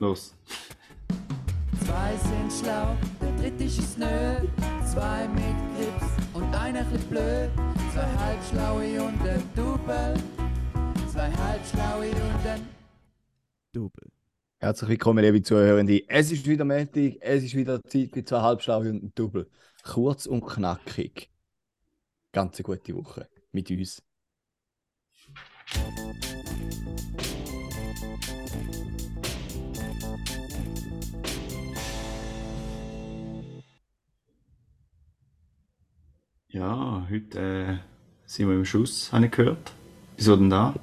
Los. Zwei sind schlau, der dritte ist nö. Zwei mit Grips und einer bisschen blöd. Zwei halbschlaue und ein Double. Zwei halbschlaue und ein Double. Herzlich willkommen, liebe Zuhörende. Es ist wieder Montag, es ist wieder Zeit für zwei Halbschlaue und ein Double. Kurz und knackig. Ganz eine gute Woche mit uns. Ja, heute äh, sind wir im Schuss, habe ich gehört. Wieso denn da?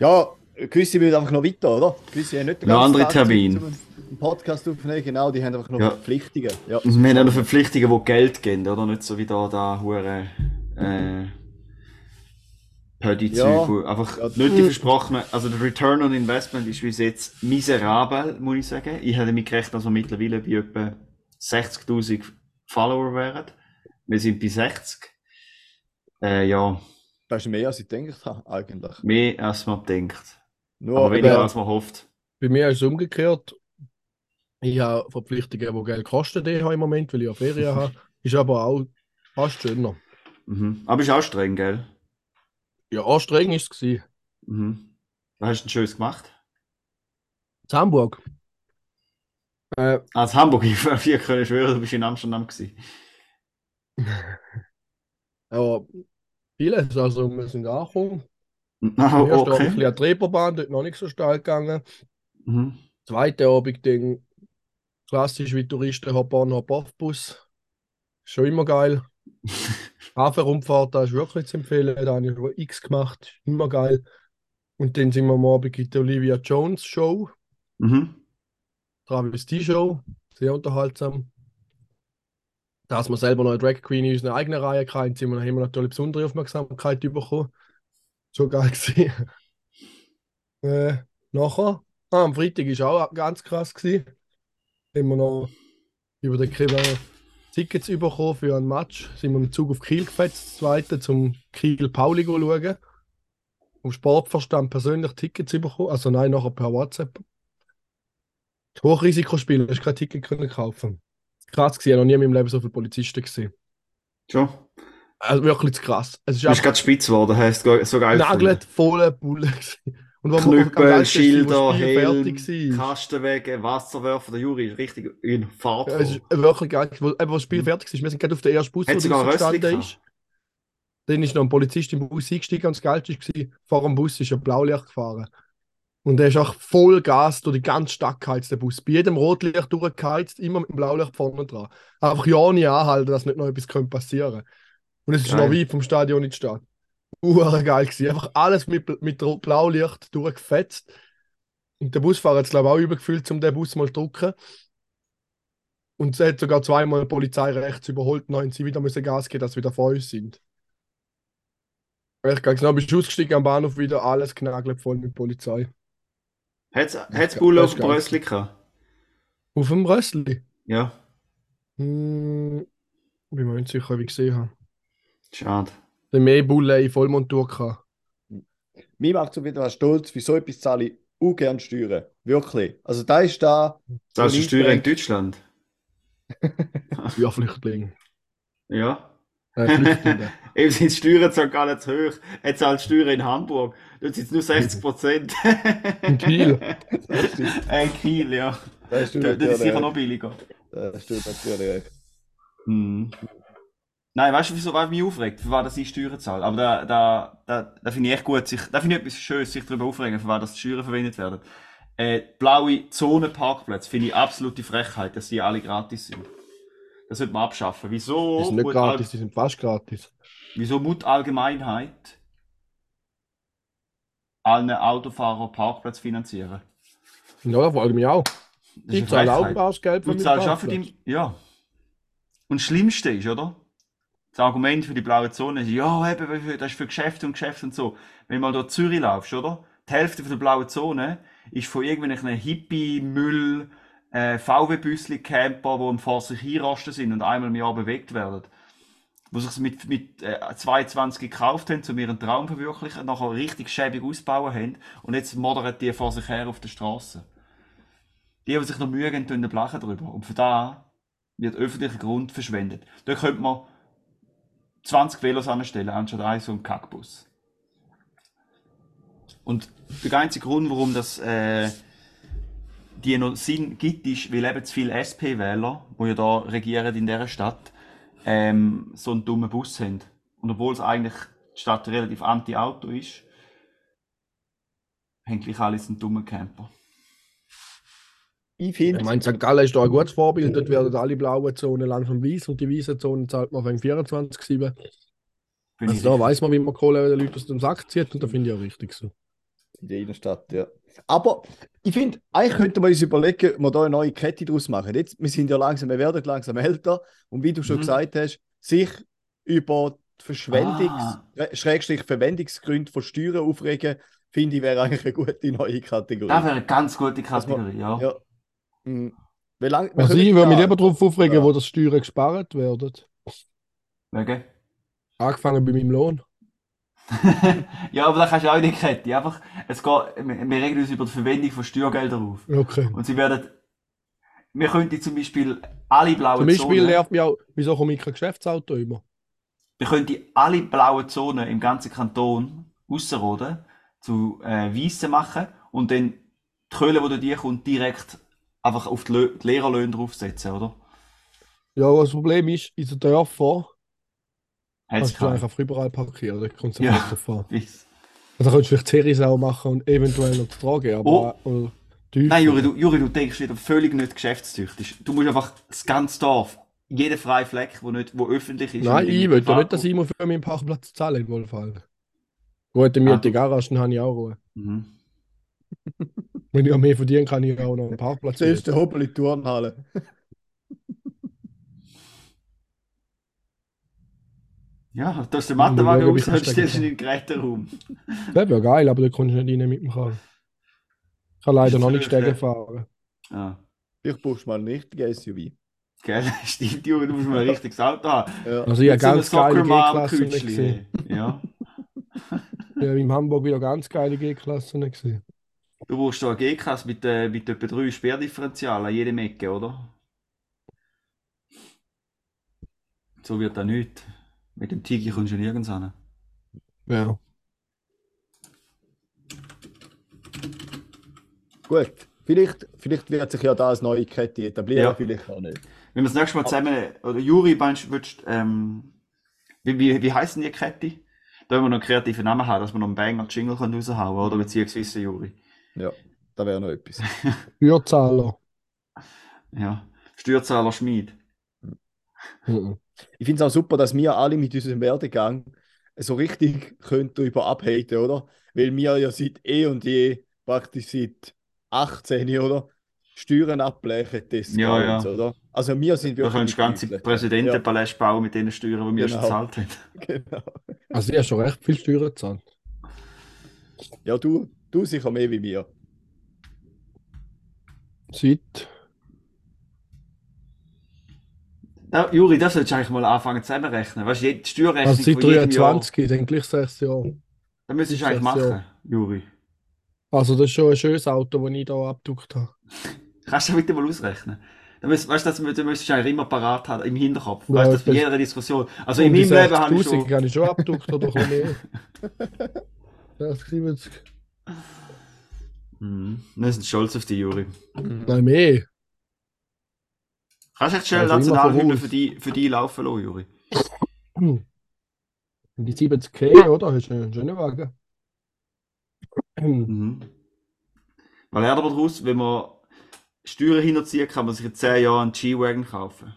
Ja, gewisse will einfach noch weiter, oder? Gewisse haben nicht den Noch ganzen andere Tag Zeit, Termine. um einen Podcast aufnehmen, genau, die haben einfach noch Ja. Verpflichtungen. Ja. Und wir haben auch noch Verpflichtungen, die Geld geben, oder? Nicht so wie da, da hure äh, Pödi-Zeug, Ja. einfach Ja. nicht die versprochenen, also der Return on Investment ist bis jetzt miserabel, muss ich sagen. Ich hätte damit gerechnet, dass wir mittlerweile bei etwa 60.000 Follower wären. Wir sind bei 60. Äh, ja, Das ist mehr, als ich gedacht habe, eigentlich. mehr als man denkt. Nur, Aber weniger als man hofft. Bei mir ist es umgekehrt. Ich habe Verpflichtungen, die Geld kosten, die habe ich im Moment, weil ich auch Ferien habe. Ist aber auch fast schöner. Mhm. Aber ist auch streng, gell? Ja, anstrengend ist es. gewesen. Mhm. Was hast du denn Schönes gemacht? In Hamburg. Äh, Als Hamburg, ich vier können schwören, du bist in Amsterdam gewesen. ja, vieles. Also, wir sind angekommen. Ah, Erst Abend ein okay. an die Reeperbahn, dort noch nicht so steil gegangen. Mhm. Zweite Abend dann klassisch wie Touristen Hop-on, Hop-off-Bus. Schon immer geil. Hafenrundfahrt, da ist wirklich zu empfehlen. Da habe ich schon X gemacht. Immer geil. Und dann sind wir Abend in der Olivia Jones Show. Mhm. Travestie-Show. Sehr unterhaltsam. Dass wir selber noch eine Drag Queen in unserer eigenen Reihe hatten, sind wir, haben natürlich besondere Aufmerksamkeit bekommen. So geil gewesen. äh, nachher, ah, am Freitag war auch ganz krass. Gewesen. Haben noch über den Kevin Tickets bekommen für ein Match. Sind wir dem Zug auf Kiel gefetzt, zweite, zum Kiel Pauli schauen. Vom Sportverstand persönlich Tickets bekommen. Also nein, nachher per WhatsApp. Hochrisikospiel, hast du kein Ticket können kaufen. Krass gewesen, ich habe noch nie in meinem Leben so viele Polizisten gesehen. Schon. Also wirklich zu krass. Es ist Du bist gerade spitz geworden, hast du so geil nagelt volle Bulle. Und wo Knüppel, Schilder, Helm. Kastenwege, Wasserwerfer, der Juri ist richtig in Fahrt Ja, es ist wirklich geil. Wo, eben, wo das Spiel fertig ist, wir sind gerade auf den ersten Bus, Hat wo sogar gestanden ist. Dann ist noch ein Polizist im Bus eingestiegen und das Geilste war, vor dem Bus ist ein Blaulicht gefahren. Und der ist auch voll Gas durch die ganze Stadt geheizt, der Bus. Bei jedem Rotlicht durchgeheizt, immer mit dem Blaulicht vorne dran. Einfach ja nicht anhalten, dass nicht noch etwas passieren könnte. Und es ist Geil. noch weit vom Stadion in die Stadt. Uhr geil gewesen. Einfach alles mit, mit Blaulicht durchgefetzt. Und der Busfahrer hat es, glaube ich, auch übergefühlt, um den Bus mal zu drücken. Und es hat sogar zweimal die Polizei rechts überholt, haben sie wieder müssen Gas geben, dass sie wieder vor uns sind. Ich gehe genau, bist du ausgestiegen am Bahnhof wieder, alles knagelt voll mit Polizei. Bulle das auf. Brössli gehabt? Auf dem Rössli? Ja, Hm, bin mir nicht sicher, wie ich gesehen habe. schade. Der mehr Bulle in Vollmontur gehabt. Mir macht so wieder stolz, wie so etwas zahle ich ungern Steuern. Wirklich. Also da ist da. Zahlst du Steuern in. Deutschland? Ja, Flüchtling. Ja. Äh, Flüchtlinge. Eben sind die Steuern zwar gar nicht so hoch. Er zahlt Steuern in Hamburg. Dort sind es nur 60 Prozent. In Kiel. Das. Äh, in Kiel, ja. Das stimmt Dort ist sicher noch billiger. Das stimmt natürlich. Mhm. Nein, weißt du, wieso weil mich aufregt, für was das ich Steuern zahle? Aber da, da, da, da finde ich echt gut, sich, da finde ich etwas Schönes, sich darüber aufregen, für was das die Steuern verwendet werden. Äh, blaue Zonenparkplätze finde ich absolute Frechheit, dass die alle gratis sind. Das sollte man abschaffen. Wieso? Die sind nicht gratis, die sind fast gratis. wieso muss die Allgemeinheit allen Autofahrer Parkplätze finanzieren? Ja, vor allem auch. Das ist Ich zahle auch. Bausgeld für für Parkplatz. die. Ja. Und das Schlimmste ist, oder? Das Argument für die blaue Zone ist, ja, eben, das ist für Geschäfte und Geschäfte und so. Wenn du mal durch Zürich laufst, oder? Die Hälfte von der blauen Zone ist von irgendwelchen Hippie-Müll, äh, VW-Büsli-Camper, die am vor sich hinrosten sind und einmal im Jahr bewegt werden. die sich mit, mit äh, 22 gekauft haben, um ihren Traum verwirklichen, nachher richtig schäbig ausbauen haben und jetzt modern die vor sich her auf der Straße. Die, die sich noch Mühe geben, tun den Blachen drüber. Und für da wird öffentlicher Grund verschwendet. Da könnte man 20 Velos anstellen, anstatt ein so einen Kackbus. Und der einzige Grund, warum das äh, die noch Sinn gibt, ist, weil eben zu viele SP-Wähler, die ja da regieren in dieser Stadt, ähm, so einen dummen Bus haben. Und obwohl es eigentlich die Stadt relativ anti-Auto ist, haben gleich alle einen dummen Camper. Ich Ich finde, meine, St. Gallen ist da ein gutes Vorbild. Dort werden alle blauen Zonen langsam weiß und die weißen Zonen zahlt man wegen 24,7. Bin ich Also da weiß man, wie man Kohle den Leuten aus dem Sack zieht und da finde ich auch richtig so. In der Innenstadt, ja. Aber ich finde, eigentlich könnte man uns überlegen, ob wir da eine neue Kette draus machen. Jetzt, wir sind ja langsam, wir werden langsam älter und wie du schon Mhm. gesagt hast, sich über die Verschwendungs-, Ah. Schrägstrich Verwendungsgründe von Steuern aufregen, finde ich, wäre eigentlich eine gute neue Kategorie. Das wäre eine ganz gute Dass man- Kategorie, ja. ja. Mhm. Wie lang, wir Also ich würde mich lieber darauf aufregen, Ja. wo das Steuern gespart werden. Wegen? Angefangen bei meinem Lohn. ja, aber da kannst du auch in die Kette. Einfach, es geht, wir, regen uns über die Verwendung von Steuergeldern auf. Okay. Und sie werden, wir könnten zum Beispiel alle blauen Zum Beispiel Zonen, nervt mich auch, wieso komme ich kein Geschäftsauto über? wir könnten alle blauen Zonen im ganzen Kanton ausroden, zu äh, weißen machen und dann die Kohle, die die kommt, direkt einfach auf die, Lö die Lehrerlöhne draufsetzen, oder? Ja, aber das Problem ist, in den Dörfern kannst du einfach überall parkieren. Da kommt es Ja. nicht drauf an. Also könntest du vielleicht Zerisau machen und eventuell noch die Trage, aber oder die Nein, Juri, du, Juri, du denkst wieder völlig nicht geschäftstüchtig. Du musst einfach das ganze Dorf, jeden freien Fleck, wo, nicht, wo öffentlich ist. Nein, ich will nicht, dass ich immer für meinen Parkplatz zahle in Wohlfall. Gute Miete, Ah. Garage, dann habe ich auch Ruhe. Mhm. Wenn ich auch mehr verdiene, kann ich auch noch einen Parkplatz Zuerst mieten. der Hobel in die Turnhalle. Ja, da ist der Ja, mal Mattenwagen das stellst in den Geräteraum. Das wäre geil, aber da kommst du nicht rein mit dem Karren. Ich kann leider noch nicht ja. fahren. Ja. Ich brauchst mal einen richtigen SUV. Gell, stimmt, Juri, du musst mal ein richtiges Auto haben. Ja. Also ich habe so ganz geile G-Klassen gesehen. Ja. Ich habe in Hamburg wieder ganz geile G-Klassen gesehen. Du brauchst da eine G-Klasse mit, äh, mit etwa drei Sperrdifferentialen an jedem Ecke, oder? So wird das nicht. Mit dem Tigi kommst du nirgends hin. Ja. Gut, vielleicht, vielleicht wird sich ja da als neue Kette etablieren, Ja. vielleicht auch nicht. Wenn wir das nächste Mal zusammen, oder Juri, meinst, willst, ähm, wie, wie, wie heisst denn die Kette? Da wollen wir noch einen kreativen Namen haben, dass wir noch einen Banger-Jingle können raushauen können, oder? Beziehungsweise Juri. Ja, da wäre noch etwas. Steuerzahler. Ja. Steuerzahler Schmied. Mhm. Ich finde es auch super, dass wir alle mit unserem Werdegang so richtig können darüber abhaten, oder? Weil wir ja seit eh und je, praktisch seit 18, oder? Steuern abblechen des Ja, ja. oder? Also wir sind Da wirklich könntest du ganze die Teufel. Präsidentenpaläste bauen mit den Steuern, die wir schon Genau. gezahlt haben. Genau. Also ich habe schon recht viel Steuern gezahlt. Ja, du, du sicher mehr wie wir. Seit. Ja, Juri, das solltest du eigentlich mal anfangen zusammenrechnen. Weißt du, die Steuerrechnung Also seit von jedem Jahr, 23, dann gleich sechs Jahre. das müsstest du eigentlich sechs Jahre. machen, Juri. Also das ist schon ein schönes Auto, das ich hier abgedruckt habe. Kannst du bitte mal ausrechnen? Da müsst, weißt du, das, müsstest du eigentlich immer parat haben, im Hinterkopf. Ja, weißt du, das bei jeder Diskussion. Also in meinem Leben habe ich 60'000 schon. habe ich schon abgedruckt oder bisschen mehr. 60, 70. Mhm. Wir sind stolz auf dich, Juri. Nein, mehr. Kannst du echt schnell Also immer Nationalhymne für dich, für dich laufen lassen, Juri? Hm. Die 70k, oder? Hast du einen schönen Wagen? Hm. Mhm. Was lernt man daraus? Wenn man Steuern hinterziehen, kann man sich in 10 Jahren einen G-Wagon kaufen.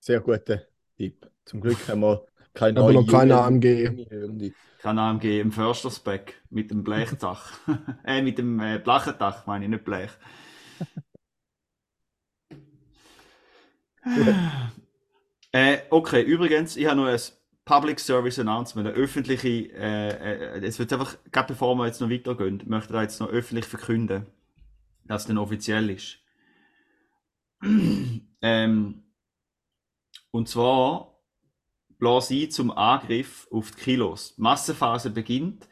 Sehr guter Tipp. Zum Glück haben wir keine Aber noch keine AMG. Kann AMG im Försterspeck mit dem Blechdach. äh, mit dem äh, Blachendach, meine ich, nicht Blech. Äh, okay, übrigens, ich habe noch ein Public Service Announcement, eine öffentliche, äh, äh, es wird einfach, gerade bevor wir jetzt noch weitergehen, möchte ich jetzt noch öffentlich verkünden, dass es dann offiziell ist. ähm, und zwar blase ein zum Angriff auf die Kilos. Die Massenphase beginnt.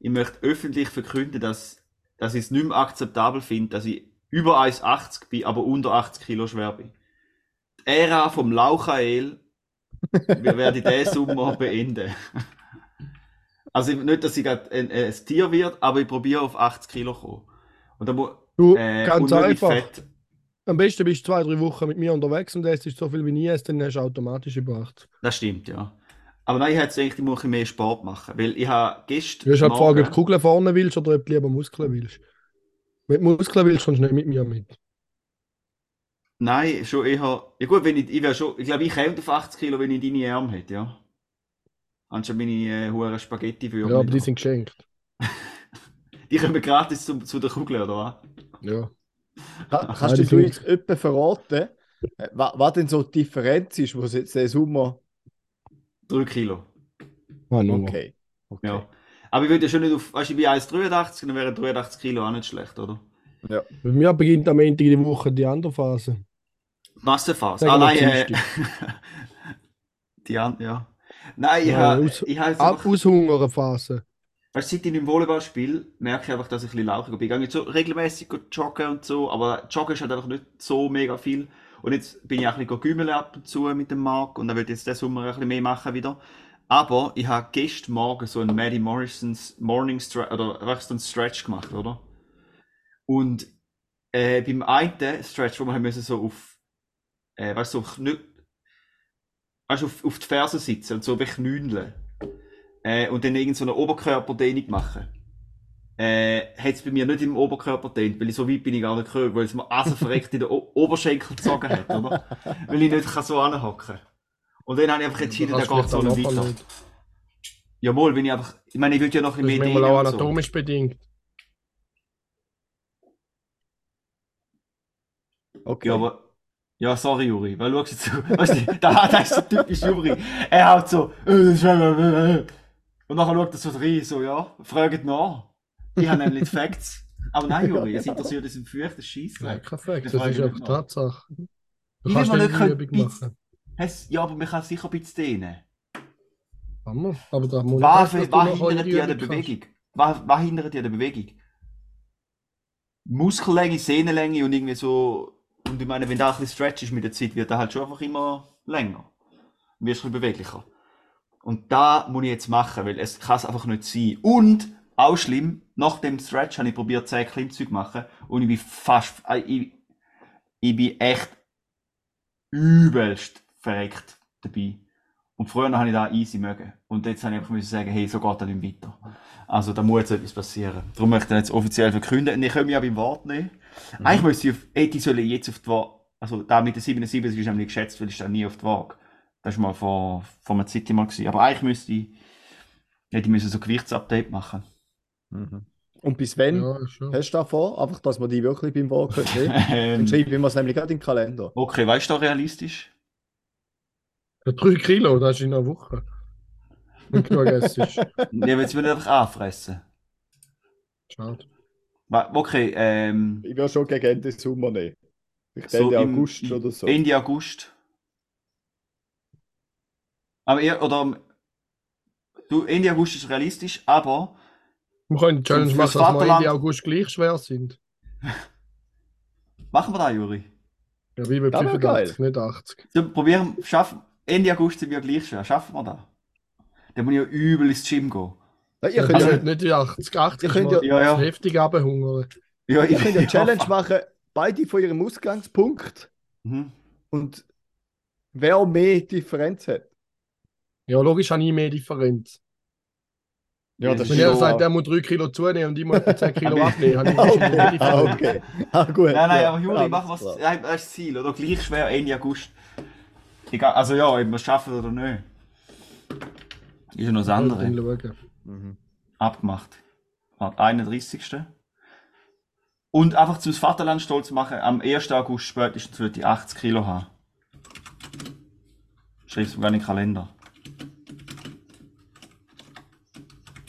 Ich möchte öffentlich verkünden, dass, dass ich es nicht mehr akzeptabel finde, dass ich über 1,80 bin, aber unter 80 Kilo schwer bin. Ära vom Lauchael wir werden diesen Sommer beenden. Also nicht, dass ich ein, ein Tier wird, aber ich probiere auf 80 Kilo zu kommen. Und dann muss Du, äh, ganz einfach. Fett. Am besten bist du zwei, drei Wochen mit mir unterwegs und es ist so viel wie ich esse, dann hast du automatisch überacht. Das stimmt, ja. Aber nein, ich hätte gedacht, ich muss mehr Sport machen. Weil ich habe gestern. Du hast halt die Frage, ob du Kugeln vorne willst oder ob du lieber Muskeln willst. Mit Muskeln willst, kommst du nicht mit mir mit. Nein, schon eher. Ja gut, wenn ich, ich wäre schon. Ich glaube, ich käme auf 80 Kilo, wenn ich deine Arme hätte, ja. Anstatt meine äh, hohen Spaghetti für Ja, aber die sind geschenkt. Die kommen gratis zu, zu der Kugel, oder was? Ja. Nein, Kannst du uns etwa verraten, äh, wa- was denn so die Differenz ist, was jetzt der Sommer. 3 Kilo. Ah, nur. Okay. okay. Ja. Aber ich würde ja schon nicht auf. Weißt du, ich bin 1,83, dann wären 83 Kilo auch nicht schlecht, oder? Bei mir beginnt am Ende der Woche die andere Phase. Massenphase. Sagen Ah, nein, äh, die an, ja. Nein, ich Ja, habe. aus- Ich habe Ab einfach. Aushungern Phase. Weißt du, seit ich im Volleyball spiele, merke ich einfach, dass ich ein bisschen lauchiger bin. Ich gehe jetzt so regelmäßig joggen und so, aber Joggen ist halt einfach nicht so mega viel. Und jetzt bin ich auch ein bisschen gümmeln ab und zu mit dem Marc und dann will ich jetzt diesen Sommer ein bisschen mehr machen wieder. Aber ich habe gestern Morgen so einen Maddie Morrisons Morning Stretch, oder so einen Stretch gemacht, oder? Und äh, beim einen Stretch, wo wir haben müssen so auf, äh, weißt du, so weißt, du, auf, auf die Ferse sitzen und so wegknündeln äh, und dann irgend so eine Oberkörperdehnung machen. Äh, hat es bei mir nicht im Oberkörper dehnt, weil ich so weit bin ich gar nicht gekommen, weil es mir also verreckt in den o Oberschenkel gezogen hat, oder? weil ich nicht kann so anhocken Und dann habe ich einfach entschieden, der geht so nicht auch weiter. nicht. Jawohl, wenn ich einfach, ich meine, ich will ja noch ein Das ist bisschen mehr manchmal auch dehnen und so. anatomisch bedingt. okay. Ja, aber, ja, sorry, Juri, weil schau jetzt so, weißt du, da, da ist so typisch Juri. Er haut so, äh, äh, äh. und nachher schaut er so rein, so, ja, fragt nach. Ich habe nämlich die Facts. Aber nein, Juri, es interessiert uns im fürchten Nein, Scheissdreck. kein Fakt. Das Das ist einfach. Tatsache. Du Ich kannst nicht nicht die ein Übung bisschen-. Heißt, ja, aber man kann sicher ein bisschen dehnen. Kann man. Aber da muss Was, ich was du hindert die dich an der. Bewegung? Was, was hindert dich an der Bewegung? Muskellänge, Sehnenlänge und irgendwie so. Und ich meine, wenn da ein bisschen Stretch ist mit der Zeit, wird er halt schon einfach immer länger. Und wirst ein bisschen beweglicher. Und da muss ich jetzt machen, weil es kann einfach nicht sein. Und, auch schlimm, nach dem Stretch habe ich probiert 10 Klimmzüge zu machen und ich bin fast, äh, ich, ich bin echt übelst verreckt dabei. Und früher habe ich da easy mögen. Und jetzt habe ich einfach müssen sagen, hey, so geht das nicht weiter. Also da muss jetzt etwas passieren. Darum möchte ich jetzt offiziell verkünden. Und ich kann mich ja beim Wort nehmen. Eigentlich müsste ich auf, ey, die sollen jetzt auf die Waage, also da mit den 77 ist nämlich geschätzt, weil ich dann nie auf die Waage. Das war mal vor, vor einer Zeit mal gewesen. Aber eigentlich müsste ich, hätte ich müssen so Gewichtsupdate machen. Mhm. Und bis wann Ja, hast du da vor? Einfach, dass wir die wirklich beim können sehen. Dann ähm, schreiben wir es nämlich gerade in den Kalender. okay, weißt du da realistisch? Ja, 3 Kilo, das ist in einer Woche. Wenn du genug isst. Ja, jetzt will ich einfach anfressen. Schade. Okay, ähm, Ich will schon gegen Ende Sommer nehmen. Ich So im- August oder so. Ende August. Aber eher, oder, du, Ende August ist realistisch, aber Wir können die Challenge machen, dass wir Vaterland- Ende August gleich schwer sind. machen wir das, Juri. Ja, wie bei Das wär 85, nicht 80. So, probieren, schaffen, Ende August sind wir gleich schwer. Schaffen wir das? Dann muss ich ja übel ins Gym gehen. Ja, ihr Ja, könnt Also- ja, nicht, nicht die 80. 80 Ihr ist könnt ja- ja, ja. heftig abhungern. Ja, ihr könnt ja Challenge machen, beide von ihrem Ausgangspunkt Mhm. und wer mehr Differenz hat. Ja, logisch habe ich mehr Differenz. Ja, das Wenn ist er sagt, der muss 3 Kilo zunehmen und ich muss etwa 10 Kilo abnehmen, habe ich wahrscheinlich mehr okay. Ah, Differenz. okay. Ah, gut. Nein, nein, aber Juri, es. klar. Ja, das ist das Ziel, oder? Gleich schwer Ende August. Egal, also ja, ob wir es schaffen oder nicht. Ist ja noch das andere. Mhm. abgemacht. Warte, 31. Und einfach zum Vaterland stolz machen, am 1. August spätestens würde ich 80 Kilo haben. Schreib's sogar in den Kalender.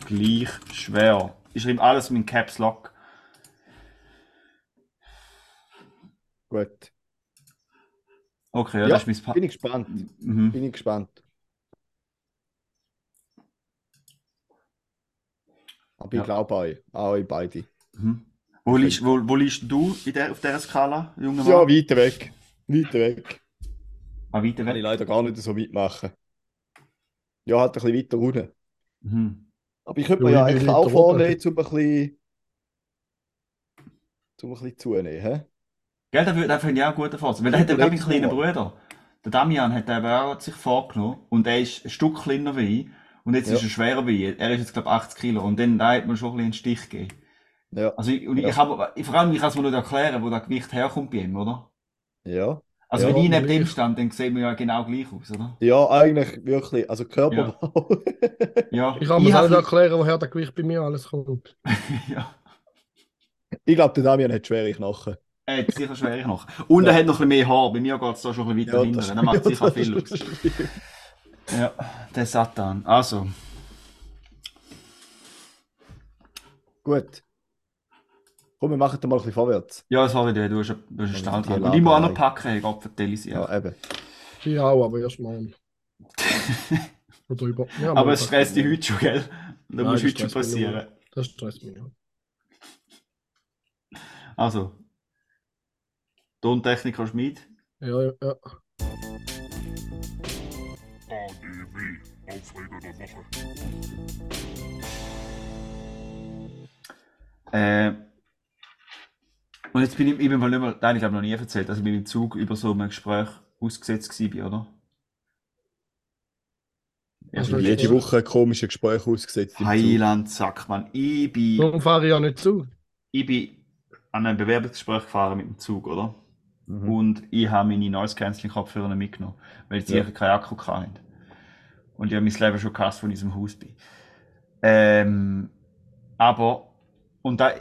Gleich schwer. Ich schreibe alles mit Caps Lock. Gut. Okay, ja, Ja, das ist mein pa Bin ich gespannt. mhm. Bin ich gespannt. Aber ich Ja. glaube euch. Auch euch beide. Mhm. Wo, liegst, wo, wo liegst du in der, auf dieser Skala, junger Ja, Mann? weiter weg. Weiter weg. Ah, weiter Kann ich weg. leider gar nicht so weit machen. Ja, halt ein bisschen weiter unten. Mhm. Aber ich könnte Ja, mir ja eigentlich auch vornehmen, um ein bisschen, um ein bisschen zunehmen. Hä? Gell, das, wür- das finde ich auch einen guten Vorsatz. Weil der hat ja einen kleinen. Bruder. Der Damian hat eben auch sich vorgenommen. Und er ist ein Stück kleiner wie ich. Und jetzt Ja. ist er schwerer wie ich. Er ist jetzt, glaube ich, 80 Kilo. Und dann da hat man schon ein bisschen einen Stich gegeben. Ja. Also, ich, und Ja. ich habe, vor allem, ich kann es mir nicht erklären, wo das Gewicht herkommt bei ihm, oder? Ja. Also, Ja, wenn ich neben dem stand, dann sehen wir ja genau gleich aus, oder? Ja, eigentlich wirklich. Also Körperbau. Ja. Ich kann mir selber ein erklären, woher das Gewicht bei mir alles kommt. ja. ich glaube, der Damian hat schwere Knochen. Er hat sicher schwere noch. Und er hat noch ein bisschen mehr Haar. Bei mir geht es da schon ein bisschen weiter Ja, hinten. Das macht sicher viel aus. Ja, der Satan. Also, Gut. Komm, wir machen da mal ein bisschen vorwärts. ja, sorry, du du hast, du hast einen Stall die dran. Und ich muss auch noch packen, hey, Gott vertelle ich Ja, ja. eben. Ich auch, aber erst mal. Oder über. Ja, Aber es stresst dich heute schon, gell? Das Nein, muss das heute schon passieren. Das stresst mich nicht. Also, Tontechniker Schmid. Ja, ja, ja. Aufreger der Woche. Äh, und jetzt bin ich, ich bin mal nicht mehr, nein, ich habe noch nie erzählt, dass ich mit dem Zug über so ein Gespräch ausgesetzt war, oder? Also, Jede Ja. Woche ein komisches Gespräch ausgesetzt. im Zug. Heiland, Sackmann. Ich bin, Darum fahre ich ja nicht zu. ich bin an einem Bewerbungsgespräch gefahren mit dem Zug, oder? Mhm. Und ich habe meine Noise Cancelling Kopfhörer mitgenommen, weil die Ja. sicher keinen Akku hatten. Und ich habe mein Leben schon gehasst, von diesem Haus bin. Ähm, aber, und da,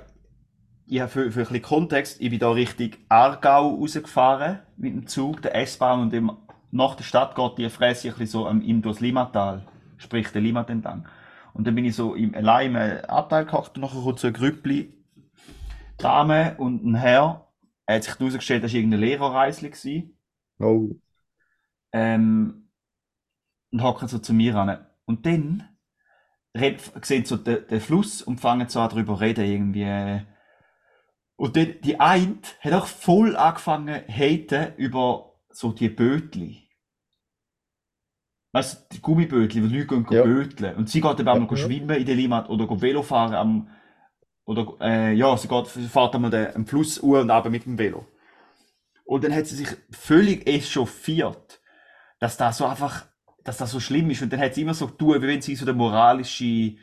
ich habe für, für ein bisschen Kontext, ich bin da Richtung Aargau rausgefahren mit dem Zug, der S-Bahn, und im, nach der Stadt geht die Fresse ein bisschen so am in das Limatal, sprich der Limat entlang. Und dann bin ich so im, allein im Abteil gehockt und nachher kommt so ein Grüppli Dame und ein Herr. Er hat sich herausgestellt, das war irgendein Lehrerreisli. Oh. Ähm, und hocken so zu mir ran. Und dann red, sehen so den, den Fluss und fangen so an drüber reden, irgendwie. Und dann, die eine hat auch voll angefangen haten über so die Bötli. Weißt du, die Gummibötli, wo die Leute gehen Ja. böteln. Und sie geht auch noch Ja. schwimmen in der Limat oder Velo fahren am, oder, äh, ja, sie geht, fährt einmal den, am Fluss uhr und runter mit dem Velo. Und dann hat sie sich völlig echauffiert, dass das so einfach, dass das so schlimm ist. Und dann hat sie immer so getan, wie wenn sie so die moralische,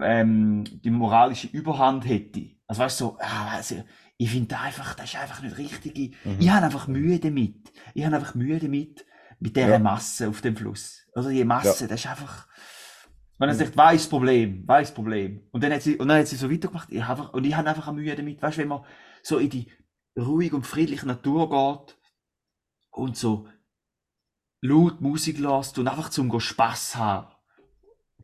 ähm, die moralische Überhand hätte. Also weißt du, so, ah, also, ich finde das einfach, das ist einfach nicht richtig. Ich, Mhm. ich habe einfach Mühe damit. Ich habe einfach Mühe damit, mit dieser Ja. Masse auf dem Fluss. Also die Masse, das ist einfach, wenn er sagt, weiß Problem, weiß Problem. Und dann hat sie, und dann hat sie so weitergemacht, ich einfach, und ich habe einfach Mühe damit, weißt du, wenn man so in die ruhige und friedliche Natur geht und so laut Musik lässt und einfach zum Spass haben.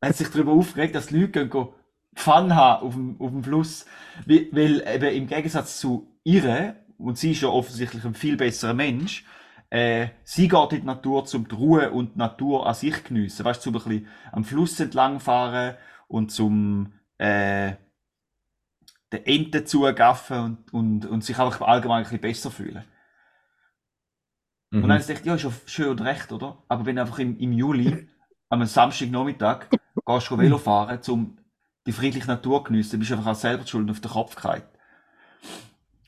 Er hat sich darüber aufgeregt, dass die Leute gehen Fun haben auf dem, auf dem Fluss. Weil, eben im Gegensatz zu ihr, und sie ist ja offensichtlich ein viel besserer Mensch, äh, sie geht in die Natur zum die Ruhe und die Natur an sich geniessen. Weißt du, zum ein bisschen am Fluss entlang fahren und zum äh, den Enten zugaffen und, und, und sich einfach allgemein ein bisschen besser fühlen. Und dann Mhm. ist echt, ja, ist ja schön und recht, oder? Aber wenn du einfach im, im Juli, am Samstagnachmittag, gehst du Velo fahren, um die friedliche Natur zu geniessen, dann bist du einfach auch selber schuld auf den Kopf gefallen.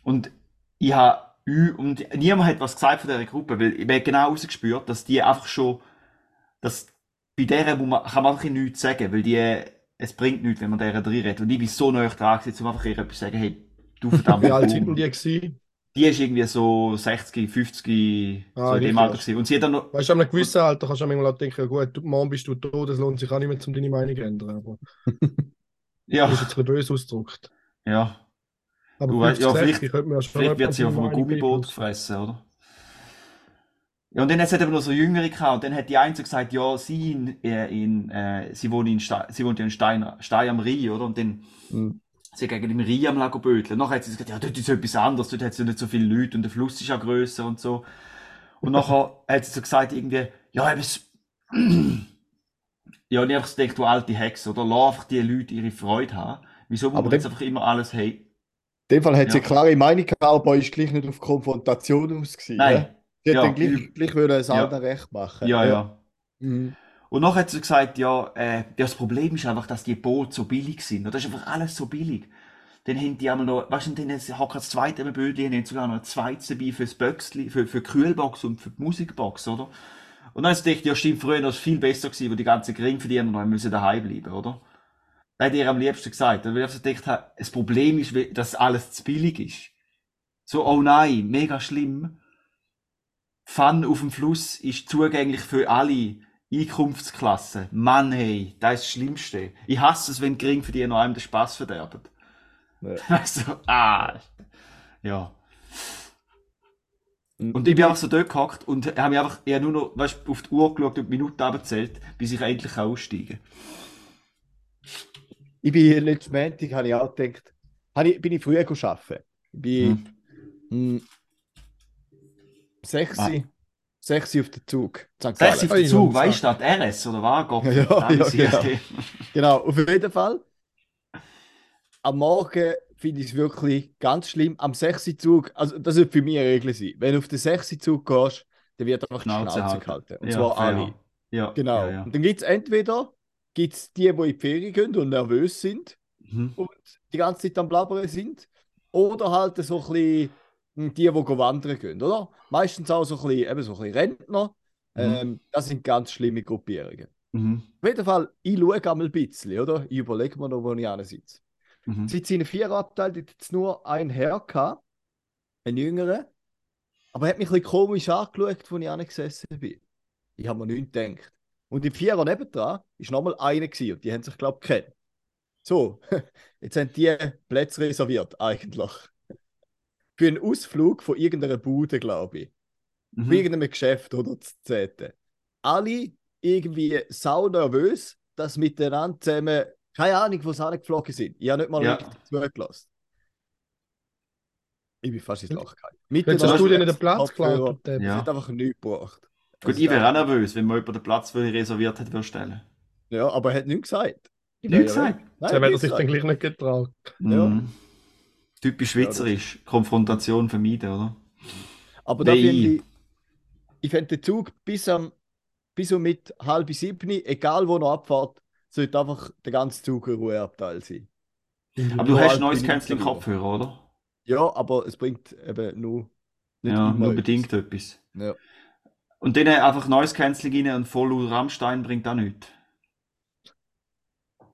Und ich habe, und niemand hat was gesagt von dieser Gruppe, weil ich habe genau rausgespürt, dass die einfach schon, dass bei der muss man, kann man einfach nichts sagen, weil die, es bringt nichts, wenn man deren drin redet. Und ich bin so nah dran gewesen, um einfach ihr etwas zu sagen, hey, du verdammt. Wie alt sind die gewesen? Die ist irgendwie so 60, 50, Ah, so in dem. Alter gewesen. Und sie hat dann noch, Weißt du, an einem gewissen Alter kannst du manchmal auch denken, gut, morgen bist du tot, es lohnt sich auch nicht mehr, um deine Meinung zu ändern. Aber ja, das ist jetzt ein bisschen böse ausgedrückt. ja, Aber Du weißt- 50, ja, 60 vielleicht- könnte man ja schon vielleicht wird sie auf einem Gummiboot gefressen, oder? Ja, und dann hat es eben noch so Jüngere gehabt, und dann hat die so gesagt, ja, sie in, äh, in äh, sie wohnt in Stein, sie wohnt in Stein, Stein am Rhein, oder? Und dann, Mhm. Sie hat gegen den Rhein am Lago böteln. Nachher hat sie gesagt, ja, dort ist etwas anderes, dort hat sie nicht so viele Leute und der Fluss ist ja grösser und so. Und nachher hat sie so gesagt, irgendwie, ja, eben, es- ja, und ich einfach gedacht, du alte Hexe, oder? Lass einfach die Leute ihre Freude haben. Wieso muss man jetzt einfach immer alles hey? In dem Fall hat sie Ja. eine klare Meinung gehabt, aber ist gleich nicht auf Konfrontation aus. gewesen, Nein. ne? Sie hat Ja. dann gleich, gleich wollen es Ja. allen recht machen. Ja, ja. Mhm. Und nachher hat sie gesagt, ja, äh, ja, das Problem ist einfach, dass die Boote so billig sind. Und das ist einfach alles so billig. Dann haben die einmal noch, weißt du, dann hat das zweite im Bödli, haben sogar noch ein zweites dabei fürs Böxli, für, für die Kühlbox und für die Musikbox, oder? Und dann sie gedacht, ja stimmt, früher war es viel besser gewesen, wo die ganzen Geringverdiener noch müssen daheim bleiben, oder? Das hat ihr am liebsten gesagt. Weil ich gedacht habe, das Problem ist, dass alles zu billig ist. So, oh nein, mega schlimm. Fun auf dem Fluss ist zugänglich für alle Einkunftsklassen. Mann, hey, das ist das Schlimmste. Ich hasse es, wenn Geringverdiener einem den Spaß verderben. Ja. Also, ah. Ja. Und ich bin einfach so dort gehockt und habe mich einfach eher nur noch, weißt, auf die Uhr geschaut und die Minuten abgezählt, bis ich endlich aussteigen Ich bin letzten Montag, habe ich auch gedacht, habe ich, bin ich früher arbeiten. Ich bin hm. 6 Ah. 6 auf den Zug. St. Sechs auf den Zug, weißt du, RS oder? Gott, Ja, ja, verdammt, ja, sie- genau. Auf jeden Fall. Am Morgen finde ich es wirklich ganz schlimm. Am 6. Zug, also das wird für mich eine Regel sein. Wenn du auf den 6. Zug gehst, dann wird einfach die Schnauze Schnauze halten. gehalten. Und Ja, zwar fair. alle. Ja, Genau. Ja, ja. Und dann gibt es entweder gibt's die, die in die Ferien gehen und nervös sind Mhm. und die ganze Zeit am Blabbern sind. Oder halt so ein bisschen die, die go wandern gehen, oder? Meistens auch so ein bisschen, eben so ein bisschen Rentner. Mhm. Ähm, das sind ganz schlimme Gruppierungen. Mhm. Auf jeden Fall, ich schaue einmal ein bisschen, oder? Ich überlege mir noch, wo ich sitze. Mhm. Seit seinen Viererabteil hat jetzt nur ein Herr gehabt, ein jüngerer. Aber er hat mich ein bisschen komisch angeschaut, als ich angesessen bin. Ich habe mir nichts gedacht. Und im Vierer nebendran war nochmal einer gewesen, und die haben sich, glaube ich, gekannt. So, jetzt haben die Plätze reserviert, eigentlich. Für einen Ausflug von irgendeiner Bude, glaube ich. Von Mhm. irgendeinem Geschäft oder zu Zehnten. Alle irgendwie sau nervös, dass miteinander zusammen, keine Ahnung, wo sie angeflogen sind. Ich habe nicht mal Ja. richtig zugelassen. Ich bin fast ins Lachen gefallen. Miteinander hast du dir nicht den Platz geklaut. Depp. Das Ja. hat einfach nichts gebracht. Gut, Also ich wäre auch nervös, wenn mir jemand den Platz, den ich reserviert hätte, würde stellen. Ja, aber er hat nichts gesagt. Nicht Ja, gesagt. Nein, Jetzt hat er nichts sich dann gesagt. gleich nicht getraut. Ja. Mhm. Typisch schweizerisch. Konfrontation vermeiden, oder? Aber da finde ich, ich fände den Zug bis, am, bis um mit halb sieben, egal wo er abfährt, sollte einfach der ganze Zug ein Ruheabteil sein. Aber du hast neues Canceling. Kopfhörer, oder? Ja, aber es bringt eben nur nicht ja, nur bedingt etwas. Ja. Und dann einfach neues Canceling rein und voll Rammstein bringt auch nichts.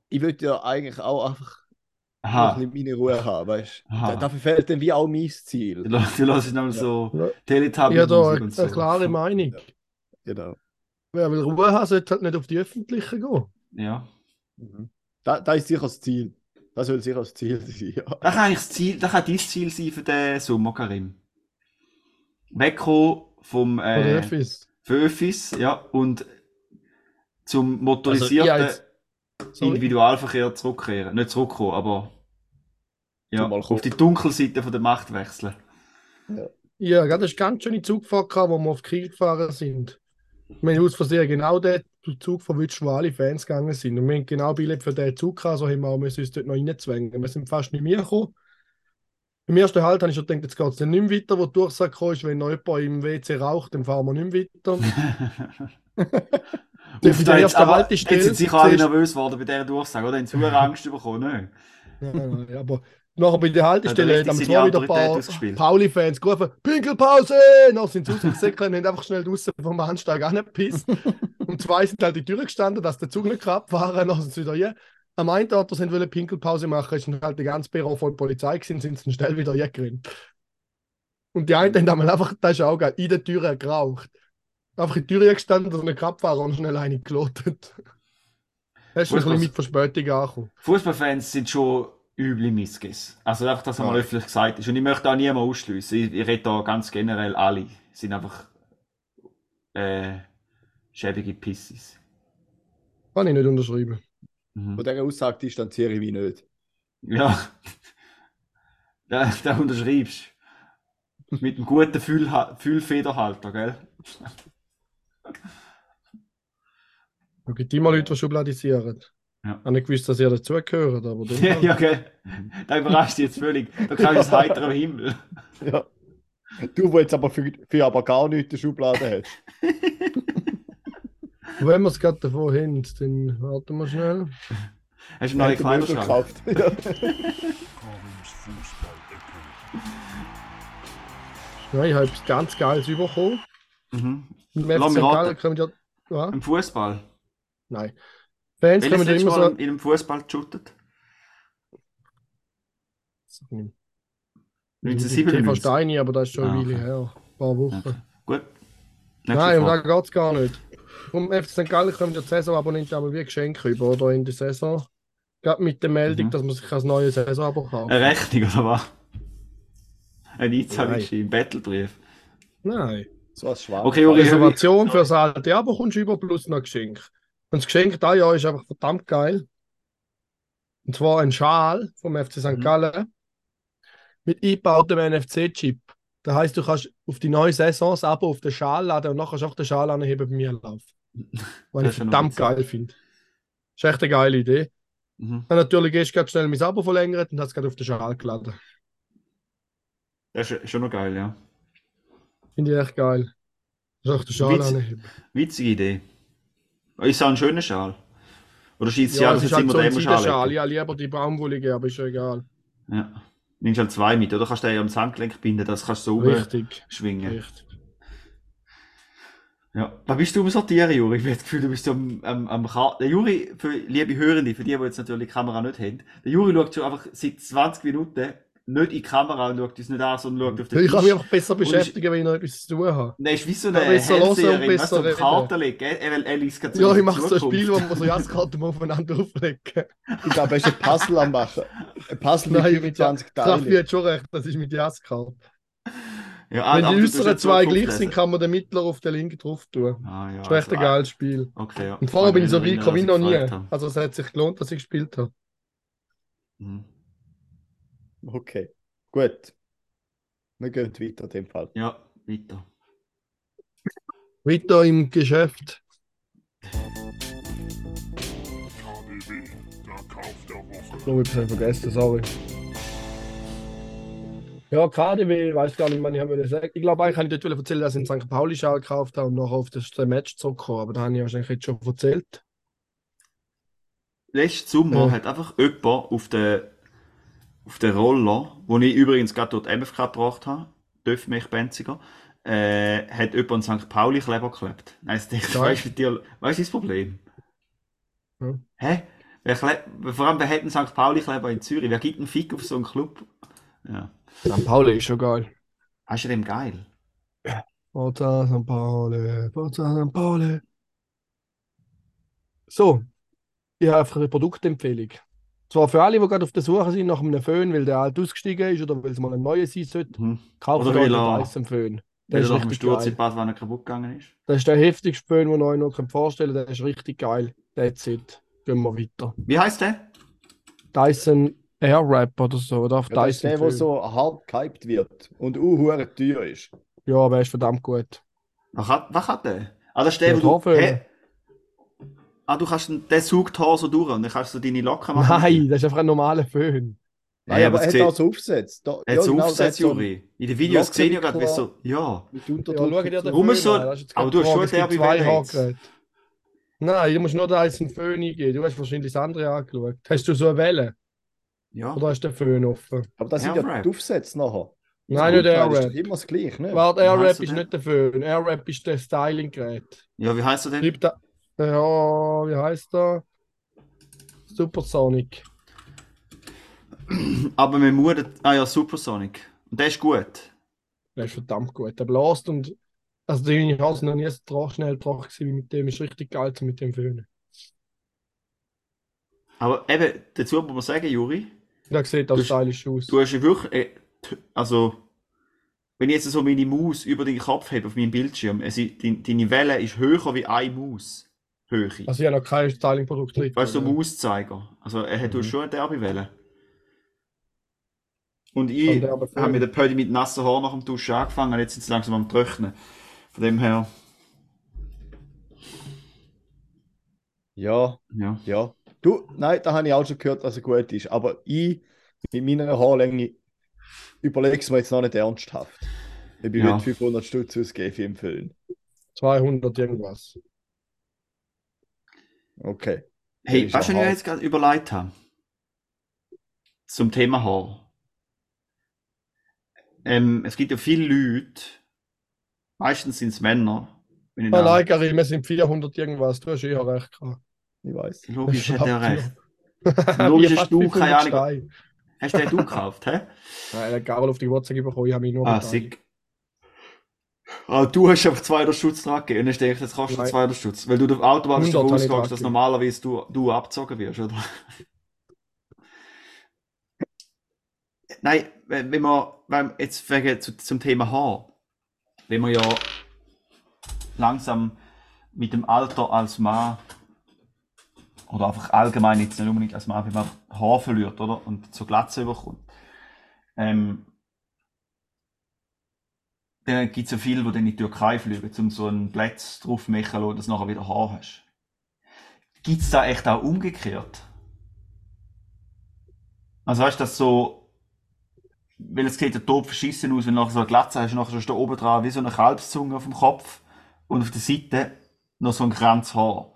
Ich würde ja eigentlich auch einfach Aha. ein bisschen meine Ruhe haben, weißt du? Dafür fehlt dann wie auch mein Ziel. du lässt Ja. so Ja. Teletubby Ich habe da eine, und so. eine klare Meinung. Genau. Wer will Ruhe haben, sollte halt nicht auf die öffentlichen gehen. Ja. Mhm. Da, da ist sicher das Ziel. Das soll sicher das Ziel sein. Ja. Das kann eigentlich das Ziel, das kann dein Ziel sein für den Sommer, Karim. Wegkommen vom äh, Öffis. für Öffis, ja, und zum Also, ich motorisierten Sorry. Individualverkehr zurückkehren. Nicht zurückkommen, aber ja, mal auf die Dunkelseite von der Macht wechseln. Ja, gerade eine ganz schöne Zugfahrt gehabt, wo wir auf Kiel gefahren sind. Wir haben aus Versehen genau den Zug verwünscht, wo alle Fans gegangen sind. Und wir haben genau Billett für den Zug gehabt, so haben wir auch müssen uns dort noch reinzwängen. Wir sind fast nicht mehr gekommen. Im ersten Halt habe ich schon gedacht, jetzt geht es dann nicht mehr weiter, wo die Durchsage ist, wenn noch jemand im WC raucht, dann fahren wir nicht mehr weiter. Uff, der da jetzt, ersten aber jetzt sind sicher alle nervös geworden bei dieser Durchsage, oder? Haben sie Angst bekommen, ne? Nein, nein, nein, aber nachher bei der Haltestelle Ja, da haben zwar seine wieder ein paar. Pauli-Fans gerufen, Pinkelpause! Dann sind sie rausgesäckelt und haben einfach schnell draußen vom Bahnsteig angepisst. und zwei sind halt in die Tür gestanden, dass der Zug nicht kann abfahren dann sind sie wieder hier. Am einen Ort, wo sie wollen Pinkelpause machen, ist halt der ganze Büro voll Polizei gewesen, sind sie schnell wieder hergerannt. Und die einen haben einfach, das ist auch geil, in der Tür geraucht. Einfach in die Tür gestanden, dass nicht abfahren und schnell eine gelotet. Das ist ein bisschen mit Verspätung angekommen. Fußballfans sind schon üble Missges. Also einfach, dass einmal Ja. öffentlich gesagt ist. Und ich möchte auch niemanden ausschliessen. Ich, ich rede da ganz generell alle. Sind einfach äh, schäbige Pisses. Kann ich nicht unterschreiben. Mhm. Von dieser Aussage distanziere ich mich nicht. Ja. Da, da unterschreibst. Mit einem guten Fühl, Fühlfederhalter, gell? Es gibt immer Leute, die schubladisieren. Ja. Ich habe nicht gewusst, dass ihr dazugehört, aber dann Ja, ja, okay. Da überrascht dich jetzt völlig. Da kann ich das heiter am Himmel. Ja. Du, wo jetzt aber für, für aber gar nichts in der Schublade hast. Wenn wir es gerade davon haben, dann warten wir schnell. Hast du einen er Möbel Kleiderschrank? gekauft. Ja. Ja, ich habe etwas ganz Geiles bekommen. Mhm. Im Fußball. nein. Fans Welches letzte immer Mal so... in einem Fußball geshootet? TV 1997. Steini, aber das ist schon Ah, eine Weile okay. her. Ein paar Wochen. Okay. Gut. Nächste Nein, um das geht es gar nicht. Vom FC St. Gallen kommen ja die Saisonabonnenten aber wie Geschenke über, oder in der Saison. Gerade mit der Meldung, Mhm. dass man sich ein neues Saisonabo kauft. Eine Rechnung, oder was? Ein Einzahlung Nein. im Battlebrief. Nein. So als Schwarz. Okay, Reservation für das alte Abo kommst du über plus noch Geschenk. Und das Geschenk da Jahr ist einfach verdammt geil. Und zwar ein Schal vom FC St. Mhm. Gallen mit eingebautem NFC-Chip. Das heisst, du kannst auf die neue Saison das Abo auf den Schal laden und nachher kannst du auch den Schal anheben bei mir laufen. Was Das ich ist verdammt geil finde. Ist echt eine geile Idee. Mhm. Habe natürlich erst gerade schnell mein Abo verlängert und habe es gerade auf den Schal geladen. Das ist schon noch geil, ja. Finde ich echt geil. Du kannst auch den Schal Witz- anheben. Witzige Idee. Ist auch ein schöner Schal. Oder schießt Ja, ja, es dass ist jetzt halt immer so Schal. Ich habe lieber die Baumwollige, aber ist ja egal. Ja. Nimmst halt zwei mit, oder kannst du ja am Handgelenk binden, das kannst du so Richtig. schwingen. Richtig. Ja. Was bist du am Sortieren, Juri? Ich habe das Gefühl, du bist so am, am, am Ka Der Juri, für liebe Hörende, für die, die jetzt natürlich die Kamera nicht haben, der Juri schaut schon einfach seit 20 Minuten nicht in die Kamera und schaut uns nicht an, sondern schaut auf den Ich kann mich Tisch. einfach besser beschäftigen, wenn ich noch etwas zu tun habe. Nein, ist wie so eine besser hören und Hellseherin, weißt besser du, reden. Karten legt? Er, er liest gerade Ja, ich mache so ein. Spiel, wo man so Jazzkarten aufeinander auflegen. Ich glaube, er ist ein Puzzle am machen. Ein Puzzle mit Nein, mit 20 Raffi Teilen. hat schon recht, das ist mit Jazzkarten. Ja, ah, Wenn aber die äußeren zwei gleich sind, kann man den mittleren auf den linken drauf tun. Ah, ja, Das ist echt ein also, geiles Spiel. Okay, ja. Und vorher bin ich so gekommen wie noch nie. Also es hat sich gelohnt, dass ich gespielt habe. Mhm. Okay, gut. Wir gehen weiter in dem Fall. Ja, weiter. Weiter im Geschäft. KDW, der Kauf der Woche. Oh, ich habe vergessen, sorry. Ja, KDW, ich weiß gar nicht, was ich wollte sagen. Ich glaube, eigentlich wollte ich dort erzählen, dass ich einen St. Pauli-Schal gekauft habe und nachher auf das Match zurückgekommen. Aber da habe ich wahrscheinlich jetzt schon erzählt. Letzten Sommer Ja. hat einfach jemand auf den, auf den Roller, wo ich übrigens gerade dort MFK gebracht habe, Döff mich Benziger, äh, hat jemand einen St. Pauli-Kleber geklebt. Nein, ich weißt du, dir- weißt du das Problem? Ja. Hä? Wer kleb, vor allem, wer hat einen St. Pauli-Kleber in Zürich? Wer gibt einen Fick auf so einen Club? Ja. St. Pauli ist schon geil. Hast du dem geil? Forza St. Pauli, Forza St. Pauli. So, ich habe einfach eine Produktempfehlung. Zwar für alle, die gerade auf der Suche sind nach einem Föhn, weil der alt ausgestiegen ist oder weil es mal ein neues sein sollte, Mhm. kauft Oder weil er- Dyson Föhn. Der er ist nach dem Sturz in geil. Bad, wenn er kaputt gegangen ist. Das ist der heftigste Föhn, den ihr euch noch vorstellen könnt. Der ist richtig geil. That's it. Gehen wir weiter. Wie heißt der? Dyson Airwrap oder so. Oder auf Ja, das ist Dyson der, der Föhn. so halb gehypt wird und uh, teuer ist. Ja, aber er ist verdammt gut. Was hat, was hat der? Ah, das ist der, Der wo du... Ah, du kannst, den- saugt Haar so durch und dann kannst du deine Locken machen. Nein, das ist einfach ein normaler Föhn. Nein, Ja, aber aber er hat so aufgesetzt. Da, Er hat so genau, aufgesetzt, Juri. In den Videos sehe ich ja gerade, wie so... Ja. Mit Ja, Unterdruck. Warum so- das ist aber du hast schon zwei Welle. Nein, du musst nur Dyson Föhn eingeben. Du hast wahrscheinlich das andere angeschaut. Hast du so eine Welle? Ja. Oder hast du den Föhn offen? Aber das sind ja die Aufsätze nachher. Nein, Das nicht ist Airwrap. doch immer das gleiche, ne? Warte, Airwrap ist der? nicht der Föhn. Airwrap ist das Styling-Gerät. Ja, wie heißt er denn? Schreib da. Ja, wie heißt der? Supersonic. Aber man muss... Ah ja, Supersonic. Und der ist gut. Der ist verdammt gut. Der blast und. Also, die Haare noch nie so trocken, schnell trocken gewesen wie mit dem. Ist richtig geil zum mit dem Föhn. Aber eben, dazu muss man sagen, Juri, Der sieht auch stylisch aus. du hast ja wirklich... Äh, also... Wenn ich jetzt so meine Maus über den Kopf habe auf meinem Bildschirm, also deine, deine Welle ist höher wie eine Maus. Höhe. Also, ich habe noch kein Styling-Produkt drin. Weißt du, so Mauszeiger. Also er hat Mhm. schon eine derbe Welle. Und ich habe mit der Pödi mit nassen Haaren nach dem Duschen angefangen, jetzt sind sie langsam am Trocknen. Von dem her, Ja, ja. ja. Du, nein, da habe ich auch schon gehört, dass er gut ist. Aber ich, mit meiner Haarlänge, überlege es mir jetzt noch nicht ernsthaft. Ich bin Ja. mit 500 Stutz ausgeben für den Film. 200 irgendwas. Okay. Hey, weißt du, was ich jetzt gerade überlegt habe? Zum Thema Haar. Ähm, es gibt ja viele Leute, meistens sind es Männer. Wenn ich Nein, nein, Karim, wir sind 400 irgendwas. Du hast eher recht gehabt. Ich weiß. Logisch hat er recht. Logisch hast du 500 keine Ahnung. Hast du den du gekauft, hä? Nein, er hat Gabel auf die WhatsApp bekommen, ich habe mich nur Ah, sick. Ah, du hast einfach 200 Stutz dran gegeben und dann denkst das kostet Nein. 200 Stutz. Weil du automatisch 100 davon ich ausgehst, dass normalerweise du, du abgezogen wirst, oder? Nein, wenn wenn wir, wenn jetzt wegen, zu, zum Thema Haar, wenn man ja langsam mit dem Alter als Mann oder einfach allgemein jetzt nicht unbedingt als Mann, wenn man Haar verliert, oder? Und zur Glatze überkommt. Ähm, dann gibt es ja viele, die dann in die Türkei fliegen, um so einen Platz drauf machen zu lassen, dass du nachher wieder Haar hast. Gibt es da echt auch umgekehrt? Also weißt du, dass so, weil es sieht ja tot verschissen aus, wenn du nachher so eine Glatze hast, nachher hast du da oben dran wie so eine Kalbszunge auf dem Kopf und auf der Seite noch so ein Kranz Haar.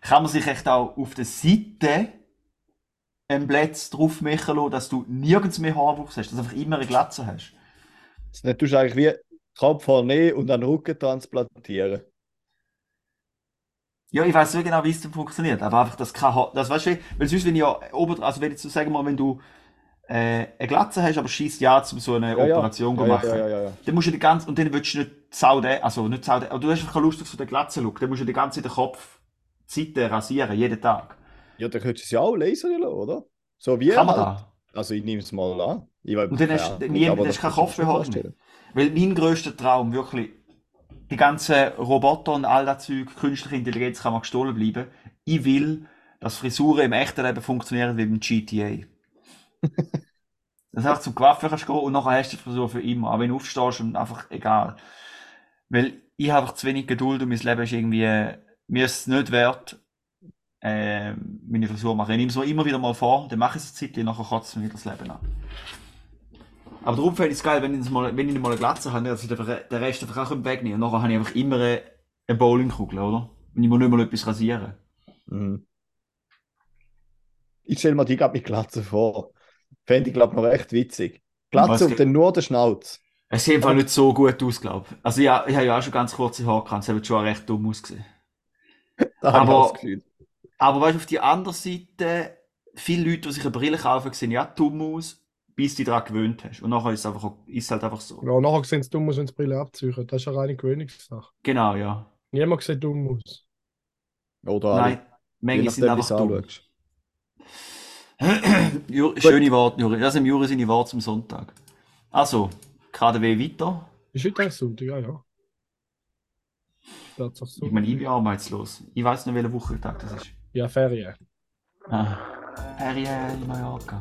Kann man sich echt auch auf der Seite einen Platz drauf machen lassen, dass du nirgends mehr Haarwuchs hast, dass du einfach immer eine Glatze hast? Das tust du eigentlich wie Kopfhaar nehmen und an den Rücken transplantieren. Ja, ich weiß nicht genau, wie es denn funktioniert, aber einfach, das kann, das weißt du, weil sonst, wenn ich ja oben, also wenn jetzt, sagen wir mal, wenn du äh, eine Glatze hast, aber schießt ja, um so eine Ja, ja. Operation zu ja, machen, Ja, ja, ja, ja. dann musst du die ganze, und dann willst du nicht zauden, also nicht zauden, aber du hast einfach keine Lust auf so den Glatzenlook, dann musst du die ganze Zeit den Kopf, Seite rasieren, jeden Tag. Ja, dann könntest du es ja auch lasern lassen, oder? So wie Kann man halt. da? Also ich nehme es mal an. Ich weiß, Und dann hast- Ahnung, dann niemand- aber das ist das kein Weil mein grösster Traum, wirklich, die ganzen Roboter und all das Zeug, künstliche Intelligenz kann mal gestohlen bleiben. Ich will, dass Frisuren im echten Leben funktionieren wie beim GTA. dass du einfach zum Coiffeur kannst gehen und nachher hast du die Frisur für immer. Auch wenn du aufstehst und einfach egal. Weil ich habe einfach zu wenig Geduld und mein Leben ist irgendwie, mir ist es nicht wert, äh, meine Frisur zu machen. Ich nehme es mir immer wieder mal vor, dann mache ich es eine Zeit, und nachher kotzt mir wieder das Leben an. Aber darum fände ich es geil, wenn ich, mal, wenn ich mal eine Glatze habe, dass ich den Rest einfach auch wegnehmen kann. Und nachher habe ich einfach immer eine, Bowlingkugel, oder? Und ich muss nicht mal etwas rasieren. Mhm. Ich stelle mir die gerade mit Glatze vor. Fände ich, glaube ich, noch recht witzig. Glatze und dann nur der Schnauz. Es sieht einfach nicht so gut aus, glaube ich. Also ja, ich habe ja auch schon ganz kurze Haare gehabt, es hat schon recht dumm ausgesehen. Da habe ich Aber- auch das Gefühl. Aber weißt du, auf die andere Seite, viele Leute, die sich eine Brille kaufen, sehen ja dumm aus, bis du dich daran gewöhnt hast. Und nachher ist es einfach, ist halt einfach so. Ja, nachher sehen sie dumm aus, wenn sie Brille abziehen. Das ist eine reine Gewöhnungssache. Genau, ja. Niemand sieht dumm aus. Oder Nein, manche sind einfach du dumm. schöne Worte, Juri. Das sind Juri seine Worte zum Sonntag. Also, KDW weiter. Ist heute eigentlich Sonntag? Ja, ja. Steht sich so. Ich meine, ich bin arbeitslos. Ich weiß nicht, welcher Wochentag das ist. Ja, Ferien. Ah. Ferien in Mallorca.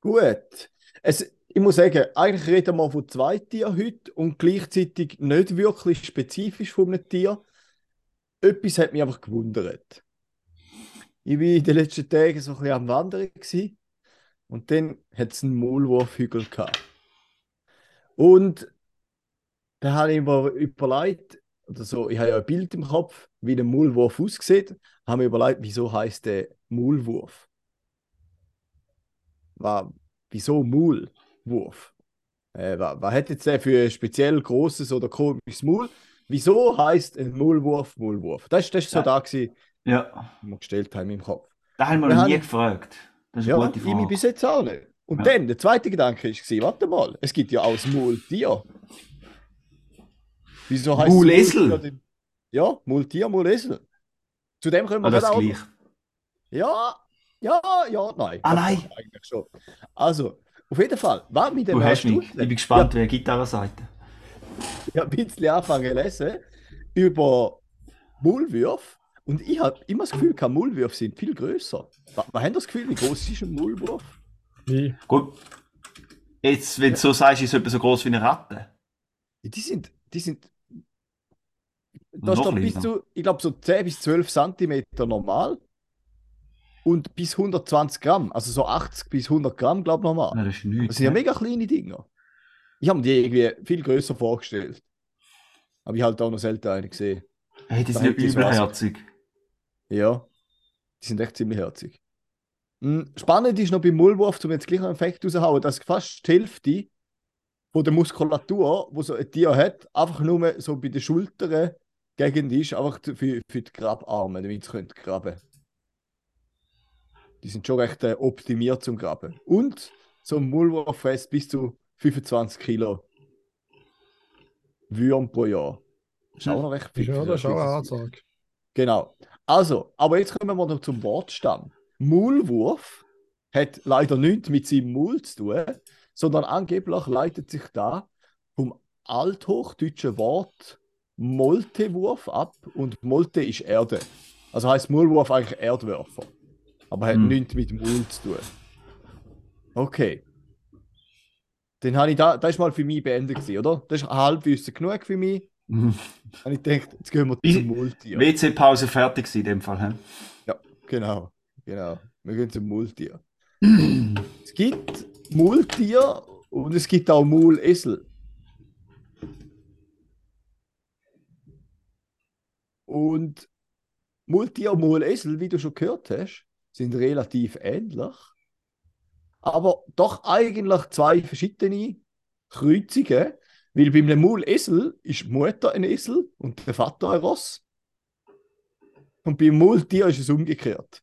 Gut. Es, ich muss sagen, eigentlich reden wir von zwei Tieren heute und gleichzeitig nicht wirklich spezifisch von einem Tier. Etwas hat mich einfach gewundert. Ich war in den letzten Tagen so ein bisschen am Wandern gewesen, und dann hat es einen Maulwurfhügel gehabt. Und da habe ich mir überlegt, oder so, ich habe ja ein Bild im Kopf, wie ein Maulwurf aussieht, habe mir überlegt, wieso heißt der Maulwurf? War, wieso Maulwurf? Äh, was, was hat jetzt der für ein speziell großes oder komisches Maul? Wieso heißt ein Maulwurf Maulwurf? Das, das ist so Ja. da gewesen, Ja, was wir gestellt haben im Kopf. da haben wir Wir noch nie haben- gefragt. Das ist Ja, eine gute ich Frage. bis jetzt auch nicht. Und Ja. dann, der zweite Gedanke war, warte mal, es gibt ja auch das Maultier. Wieso heißt denn- Ja, Maultier, Maulesel. Zu dem können wir Ah, das auch. gleich. Ja, ja, ja, nein. Ah, Das nein. doch Eigentlich schon. Also, auf jeden Fall, was mit dem Du hast mich. Ich bin gespannt, wer Gitarre sagt. ich habe ein bisschen angefangen zu lesen über Maulwürfe und ich habe immer das Gefühl, gehabt, Maulwürfe sind viel größer. Was, was haben das Gefühl, wie groß ist ein Maulwurf? Wie? Gut. Jetzt, wenn du so sagst, ist es etwa so groß wie eine Ratte. Die sind, die sind. Da Noch steht bis zu, ich glaube, so 10 bis 12 Zentimeter normal und bis 120 Gramm, also so 80 bis 100 Gramm, glaube ich, normal. Ja, das ist Das nichts. sind ja ne? mega kleine Dinger. Ich habe mir die irgendwie viel größer vorgestellt. Aber ich halt auch noch selten eine gesehen. Hey, die Da sind übelherzig. Ja, die sind echt ziemlich herzig. Hm, Spannend ist noch beim Mullwurf, um jetzt gleich einen Effekt rauszuhauen, dass fast die Hälfte von der Muskulatur, wo so ein Tier hat, einfach nur so bei den Schultern Gegend ist, einfach für, für die Grabarme, damit sie können graben Die sind schon recht äh, optimiert zum Graben. Und so ein Mullwurf frisst bis zu 25 Kilo Würm pro Jahr. Das ist auch noch recht ist ja, das ist auch eine Ansage. Genau. Also, aber jetzt kommen wir noch zum Wortstamm. Maulwurf hat leider nichts mit seinem Maul zu tun, sondern angeblich leitet sich da vom althochdeutschen Wort Moltewurf ab und Molte ist Erde. Also heißt Maulwurf eigentlich Erdwerfer. Aber hat Hm. nichts mit Maul zu tun. Okay. Dann habe ich da, das ist mal für mich beendet gewesen, oder? Das ist halbwissen genug für mich. Mhm. Und ich denke, jetzt gehen wir zum Multier. WC-Pause fertig in dem Fall. hä? Genau, genau. Wir gehen zum Multier. es gibt Multier und es gibt auch Mulesel. Und Multier Mulesel, wie du schon gehört hast, sind relativ ähnlich. Aber doch eigentlich zwei verschiedene Kreuzungen. Weil beim Mulesel ist die Mutter ein Esel und der Vater ein Ross. Und beim Multier ist es umgekehrt.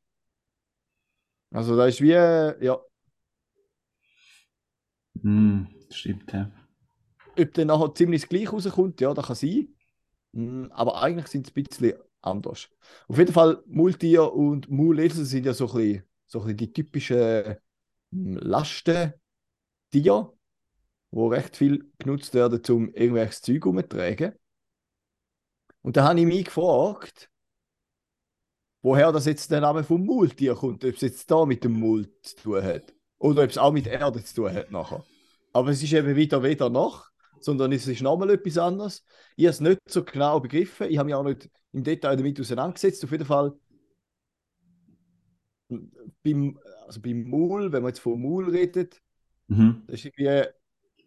Also da ist wie, ja, Hm, stimmt, ja. ob dann nachher ziemlich das Gleiche rauskommt, ja, das kann sein. Mm, Aber eigentlich sind es ein bisschen anders. Auf jeden Fall, Multier und Mulesel sind ja so ein bisschen, so ein bisschen die typischen mm, Lastentiere, die recht viel genutzt werden, um irgendwelches Zeug umzutragen. Und da habe ich mich gefragt, woher das jetzt der Name vom Multier kommt, ob es jetzt da mit dem Mult zu tun hat. Oder ob es auch mit Erde zu tun hat nachher. Aber es ist eben wieder weder noch, sondern es ist nochmal etwas anderes. Ich habe es nicht so genau begriffen. Ich habe mich auch nicht im Detail damit auseinandergesetzt. Auf jeden Fall beim, also beim Mul, wenn man jetzt vom Mul redet, Mhm. das ist irgendwie,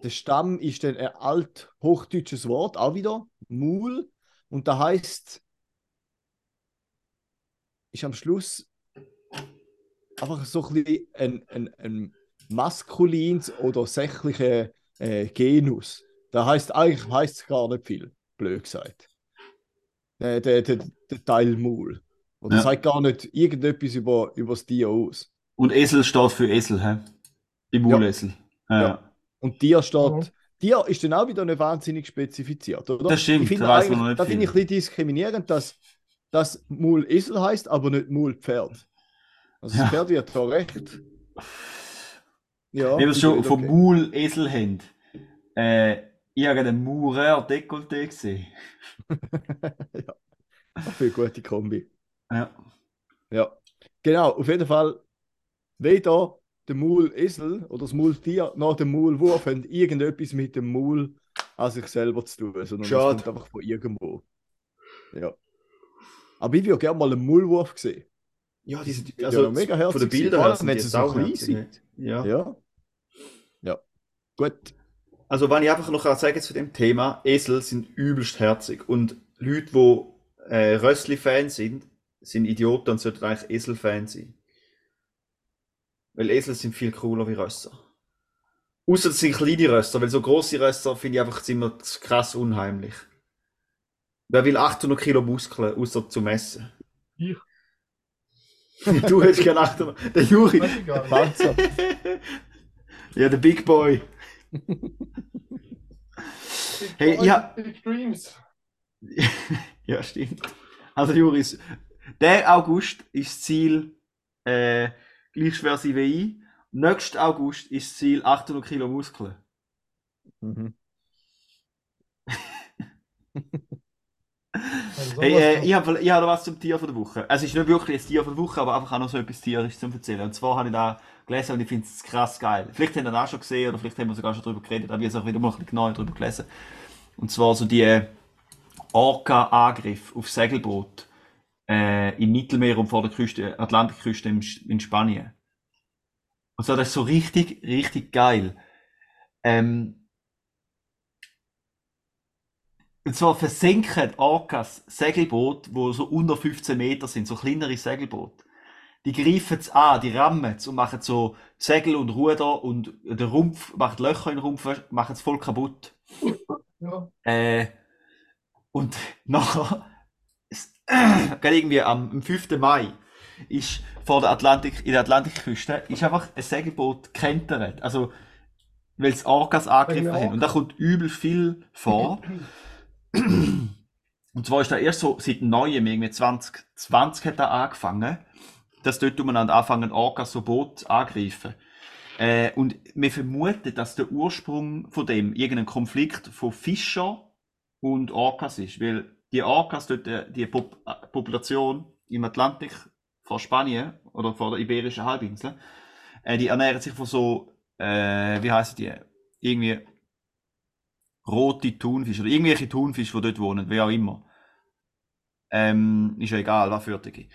der Stamm ist dann ein althochdeutsches Wort, auch wieder, Mul. Und da heißt, ist am Schluss einfach so ein bisschen ein, ein, ein maskulins oder sächlicher äh, Genus. Da heißt eigentlich heißt es gar nicht viel, blöd gesagt. Der, der, der, der Teil Mul. Oder Ja. sagt gar nicht irgendetwas über, über das Tier aus. Und Esel steht für Esel, hä? Im Mulesel. Ja. Ja. Und Tier steht. Mhm. Tier ist dann auch wieder nicht wahnsinnig spezifiziert, oder? Das stimmt, ich finde da weiss man nicht Da finde ich ein bisschen diskriminierend, dass das Mul Esel heißt, aber nicht Mul Pferd. Also Ja. das Pferd wird da recht. Ja, Wenn wir es schon ist vom okay. Mulesel haben, äh, ich habe einen Maurer Dekolleté gesehen. Für eine gute Kombi. Ja. Ja. Genau, auf jeden Fall, weder der Mulesel oder das Multier noch der Mulwurf haben irgendetwas mit dem Mul an sich selber zu tun, sondern Schade. das kommt einfach von irgendwo. Ja. Aber ich würde gerne mal einen Mulwurf sehen. Ja, die sind, Ja, also mega von herzig den Bildern her sind wenn die so auch sind. Ja. Ja. Ja. Gut. Also, wenn ich einfach noch sagen zu dem Thema, Esel sind übelst herzig. Und Leute, die äh, Rössli-Fans sind, sind Idioten und sollten eigentlich Esel-Fans sein. Weil Esel sind viel cooler wie Rösser. Außer es sind kleine Rösser, weil so große Rösser finde ich einfach immer krass unheimlich. Wer will 800 Kilo Muskeln, außer zu messen? Ich. du hättest gerne 800. Der Juri. Ja, der Big Boy. Hey, ja. Ja, stimmt. Also, Juris, der August ist das Ziel äh, gleich schwer sein wie ich. Nächsten August ist das Ziel 800 Kilo Muskeln. Mhm. Also, Hey, äh, ich habe ich hab noch was zum Tier von der Woche. Also, es ist nicht wirklich ein Tier von der Woche, aber einfach auch noch so etwas Tierisches zum Erzählen. Und zwar habe ich da gelesen und ich finde es krass geil. Vielleicht habt ihr das auch schon gesehen oder vielleicht haben wir sogar schon darüber geredet, aber ich habe es auch wieder mal genauer darüber gelesen. Und zwar so die Orca-Angriff auf Segelboot äh, im Mittelmeer und vor der Küste, Atlantikküste in, in Spanien. Und so, das ist so richtig, richtig geil. Ähm, und zwar versenken Orcas Segelboot, wo so unter 15 Meter sind, so kleinere Segelboot. Die greifen es an, die rammen es und machen so Segel und Ruder und der Rumpf, macht Löcher in den Rumpf, machen es voll kaputt. Ja. Äh, und nachher, gerade irgendwie am, am 5. Mai, ist vor der Atlantik, in der Atlantikküste, ist einfach ein Segelboot gekentert. Also, weil es Orcas angegriffen Wegen haben. Und da kommt übel viel vor. Und zwar ist da erst so seit neuem, irgendwie 2020 hat er angefangen, dass dort umeinander anfangen, Orcas so Boot angreifen. Äh, und wir vermuten, dass der Ursprung von dem irgendein Konflikt von Fischer und Orcas ist, weil die Orcas dort, äh, die Pop äh, Population im Atlantik vor Spanien oder vor der Iberischen Halbinsel, äh, die ernähren sich von so, äh, wie heißen die, irgendwie rote Thunfische oder irgendwelche Thunfische, die dort wohnen, wie auch immer. Ähm, ist ja egal, was für die.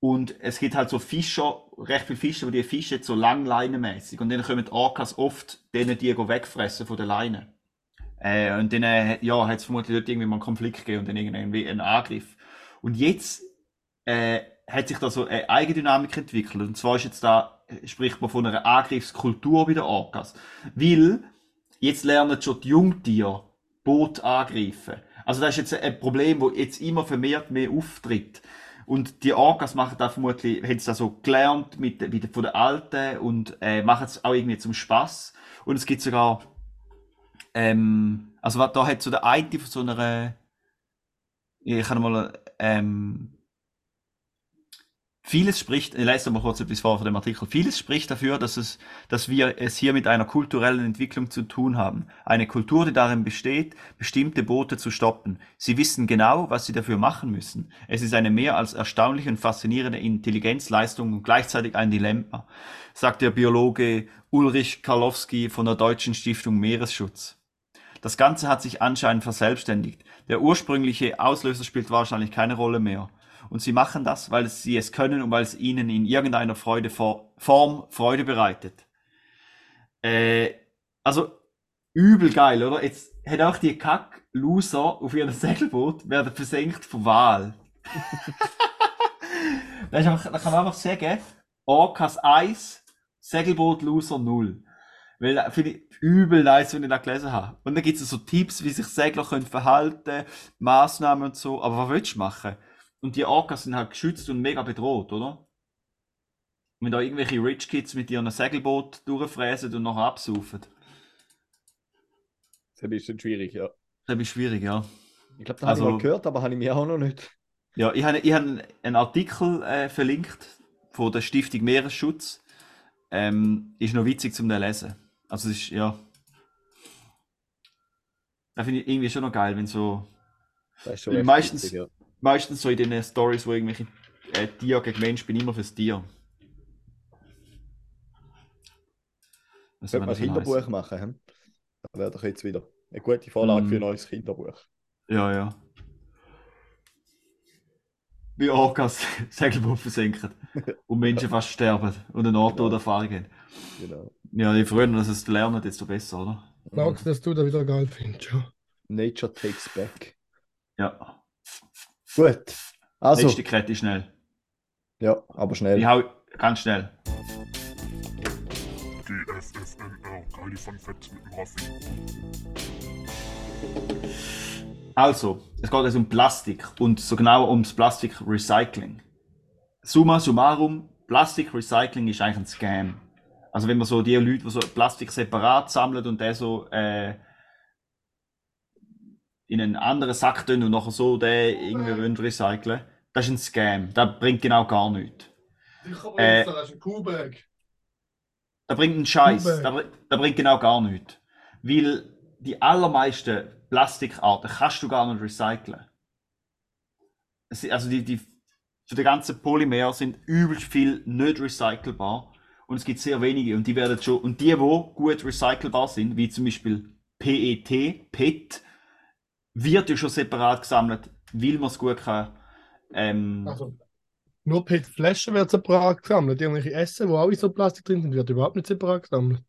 Und es gibt halt so Fischer, recht viele Fischer, aber die fischen so langleinenmäßig. Und dann kommen die Orcas oft denen die wegfressen von der Leine. Äh, und dann, äh, ja, hat es vermutlich dort irgendwie mal einen Konflikt gegeben und dann irgendwie einen Angriff. Und jetzt, äh, hat sich da so eine Eigendynamik entwickelt. Und zwar ist jetzt da, spricht man von einer Angriffskultur bei den Orcas. Weil, jetzt lernen schon die Jungtiere Boot angreifen. Also das ist jetzt ein Problem, das jetzt immer vermehrt mehr auftritt. Und die Orcas machen da vermutlich, haben es da so gelernt mit, mit, von den Alten und äh, machen es auch irgendwie zum Spaß. Und es gibt sogar, ähm, also da hat so der eine von so einer, ich kann mal, ähm, Vieles spricht, ich lese mal kurz etwas vor von dem Artikel. Vieles spricht dafür, dass es, dass wir es hier mit einer kulturellen Entwicklung zu tun haben. Eine Kultur, die darin besteht, bestimmte Boote zu stoppen. Sie wissen genau, was sie dafür machen müssen. Es ist eine mehr als erstaunliche und faszinierende Intelligenzleistung und gleichzeitig ein Dilemma, sagt der Biologe Ulrich Karlowski von der Deutschen Stiftung Meeresschutz. Das Ganze hat sich anscheinend verselbstständigt. Der ursprüngliche Auslöser spielt wahrscheinlich keine Rolle mehr. Und sie machen das, weil sie es können und weil es ihnen in irgendeiner Freude vor, Form Freude bereitet. Äh, also übel geil, oder? Jetzt hat auch die Kack-Loser auf ihrem Segelboot werden versenkt von einfach, da kann man einfach sagen, Orcas 1, Segelboot-Loser 0. Weil das finde ich übel nice, wenn ich das gelesen habe. Und dann gibt es so Tipps, wie sich Segler können verhalten, Maßnahmen und so. Aber was willst du machen? Und die Orcas sind halt geschützt und mega bedroht, oder? Und wenn da irgendwelche Rich Kids mit ihrem Segelboot durchfräsen und nachher absaufen. Das ist dann schwierig, ja. Das ist schwierig, ja. Ich glaube, das habe Also- ich mal gehört, aber habe ich mir auch noch nicht. Ja, ich habe ich hab einen Artikel äh, verlinkt von der Stiftung Meeresschutz. Ähm, ist noch witzig zum lesen. Also es ist, ja. Da finde ich irgendwie schon noch geil, wenn so Das ist schon meistens- witzig, ja. Meistens so in den Stories, wo irgendwelche äh, Tier gegen Mensch bin, immer fürs Tier. Was Könnte man ein Kinderbuch heißen? machen, hm? Das wäre doch jetzt wieder eine gute Vorlage Mm. für ein neues Kinderbuch. Ja, ja. Wie Orcas Segelboot versenken und Menschen fast sterben und eine Nahtoderfahrung haben. Genau. Ja, je früher dass es lernen, desto besser, oder? Sagst dass du da wieder geil findest. Ja. Nature takes back. Ja. Gut. Also, Letzte Kette schnell. ja, aber schnell. Ich hau ganz schnell. GFFNR, Kali von Fett mit dem Raffi. Also, es geht jetzt um Plastik und so genauer ums Plastikrecycling. Summa summarum, Plastikrecycling ist eigentlich ein Scam. Also wenn man so die Leute, die so Plastik separat sammeln und den so äh, in einen anderen Sack tun und nachher so den irgendwie recyceln, das ist ein Scam. Das bringt genau gar nichts. Sicher Äh, das ist ein Kuhbag. Da bringt einen Scheiß. Kuhbag. Da, br- da bringt genau gar nichts. Weil die allermeisten Plastikarten kannst du gar nicht recyceln. Also die, die, für die ganzen Polymer sind übelst viel nicht recycelbar. Und es gibt sehr wenige. Und die werden schon, und die, wo gut recycelbar sind, wie zum Beispiel PET, PET, wird ja schon separat gesammelt, weil man es gut kann. Ähm, Also, nur PET-Flaschen wird separat gesammelt. Irgendwelche Essen, wo auch in so Plastik drin sind, wird überhaupt nicht separat gesammelt.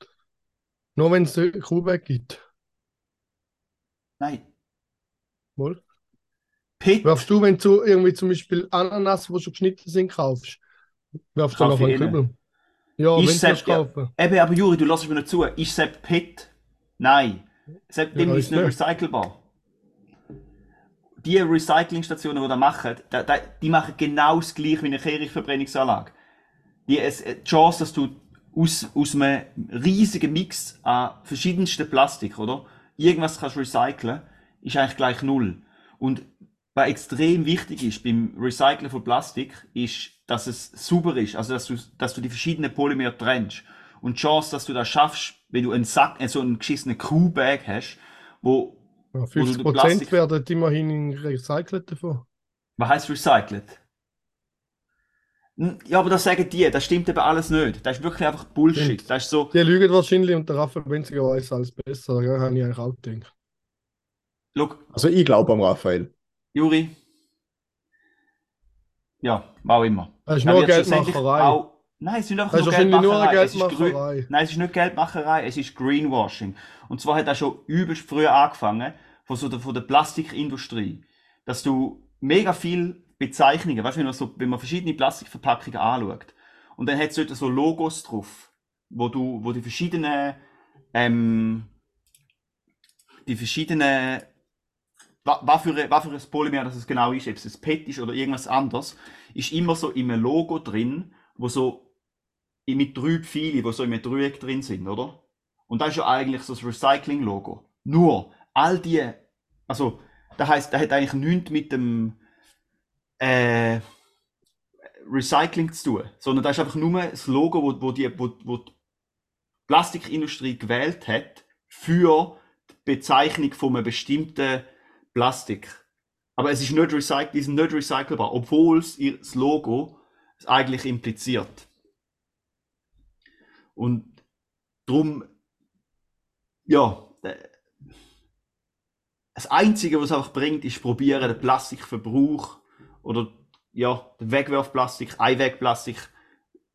Nur wenn es Kuhbag gibt. nein. Wohl. PET, Wirfst du, wenn du irgendwie zum Beispiel Ananas, die schon geschnitten sind, kaufst, wirfst du noch einen ich innen. Kübel? Ja, Ist wenn du kaufen. eben, aber Juri, du lässt mir nicht zu. Ist Sepp PET? Nein. Sepp, dem Ja, ist nicht. recycelbar. Die Recyclingstationen, die das machen, da, da, die machen genau das gleiche wie eine Kehrichtverbrennungsanlage. Die, es, die Chance, dass du aus, aus einem riesigen Mix an verschiedensten Plastik, oder? Irgendwas kannst recyceln, ist eigentlich gleich null. Und was extrem wichtig ist beim Recyceln von Plastik, ist, dass es sauber ist, also dass du, dass du die verschiedenen Polymer trennst. Und die Chance, dass du das schaffst, wenn du einen Sack, äh, so einen geschissenen Crew-Bag hast, wo, Ja, du 50% Plastik- werden immerhin recycelt davon. was heißt recycelt? Ja, aber das sagen die, das stimmt eben alles nicht. Das ist wirklich einfach Bullshit. Stimmt. Das ist so, Die lügen wahrscheinlich und der Raphael Benziger weiß alles besser. Ja, habe ich eigentlich auch gedacht. look, Also ich glaube am Raphael. Juri. Ja, auch immer. Das ist nur Geldmacherei. Auch, nein, es ist nicht einfach Das ist nur Geldmacherei. Es ist grün-. Nein, es ist nicht Geldmacherei, es ist Greenwashing. Und zwar hat das schon übelst früh angefangen, von, so der, von der Plastikindustrie. Dass du mega viel Bezeichnungen, weißt du, wenn man, so, wenn man verschiedene Plastikverpackungen anschaut, und dann hat es dort so Logos drauf, wo du, wo die verschiedenen, ähm, die verschiedenen, wa- was für, ein- was für ein Polymer das es genau ist, ob es ein PET ist oder irgendwas anderes, ist immer so in einem Logo drin, wo so mit drei Pfeilen, wo so in einem Dreieck drin sind, oder? Und das ist ja eigentlich so das Recycling-Logo. Nur, all die, also, das heisst, das hat eigentlich nichts mit dem äh, Recycling zu tun, sondern das ist einfach nur das Logo, wo, wo, die, wo, wo die Plastikindustrie gewählt hat für die Bezeichnung von einem bestimmten Plastik. Aber es ist nicht die sind nicht recycelbar, obwohl es das Logo es eigentlich impliziert. Und darum, ja, äh, das Einzige, was es einfach bringt, ist probieren, den Plastikverbrauch oder ja, den Wegwerfplastik, Einwegplastik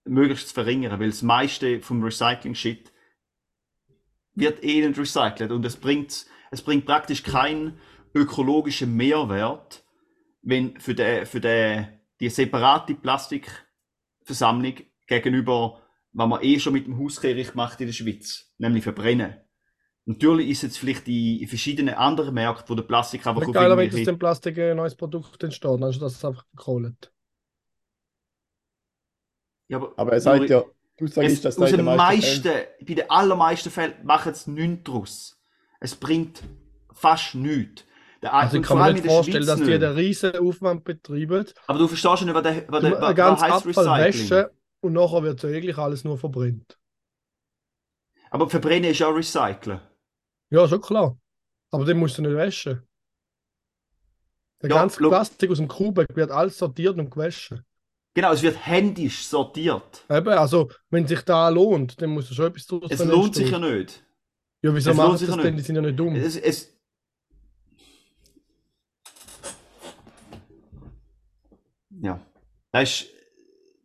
möglichst zu verringern, weil das meiste vom Recycling-Shit wird eh nicht recycelt. Und es bringt, es bringt praktisch keinen ökologischen Mehrwert, wenn für, den, für den, die separate Plastikversammlung gegenüber, was man eh schon mit dem Hauskehricht macht in der Schweiz, nämlich verbrennen. Natürlich ist jetzt vielleicht in, verschiedenen anderen Märkten, wo der Plastik einfach auf geil, wenn aus dem Plastik ein neues Produkt entsteht, anstatt dass es einfach gekohlt. Ja, aber, Aber er sagt ja, du sagst, es, dass aus den meisten, Fällen- bei den allermeisten Fällen machen es nichts draus. Es bringt fast nichts. Der, Also ich kann vor mir nicht vorstellen, dass die einen riesen Aufwand betreiben, Aber du verstehst schon nicht, was, der, was, der, was, heisst Abfall Recycling. waschen und nachher wird ja eigentlich alles nur verbrennt. Aber verbrennen ist auch Recyceln. Ja, schon klar. Aber den musst du nicht waschen. Der Ja, ganze. Plastik aus dem Kuhbeck wird alles sortiert und gewaschen. Genau, es wird händisch sortiert. Eben, also, wenn sich da lohnt, dann musst du schon etwas draus Es lohnt sich ja nicht. Ja, wieso es machen sie das ja denn? Die sind ja nicht dumm. Es, es, ja, das ist,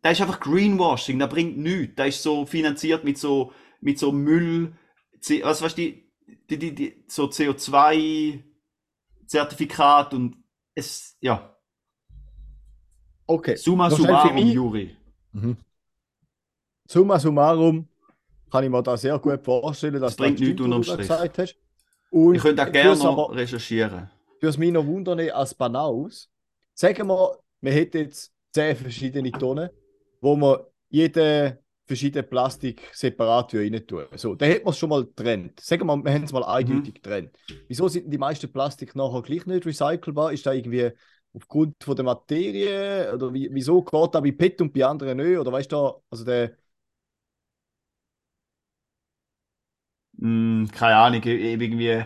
das ist einfach Greenwashing, das bringt nichts. Das ist so finanziert mit so, mit so Müll, was weißt du, die, die, die, die, so CO2-Zertifikat und es, ja, Okay. summa summarum, mich. Juri. Mhm. Summa summarum kann ich mir da sehr gut vorstellen, dass Das bringt nichts unterm da Strich. gesagt hast. Und Ich könnte auch gerne aber- recherchieren. Für mich noch wundern als Banaus. Sagen wir, wir hätten jetzt zehn verschiedene Tonnen, wo wir jede verschiedene Plastik separat rein tun. So, dann hätten wir es schon mal getrennt. Sagen wir, wir haben es mal eindeutig getrennt. Wieso sind die meisten Plastik nachher gleich nicht recycelbar? Ist da irgendwie aufgrund von der Materie? Oder wie, wieso geht da bei PET und bei anderen nicht? Oder weißt du, also der, Hm, keine Ahnung, irgendwie.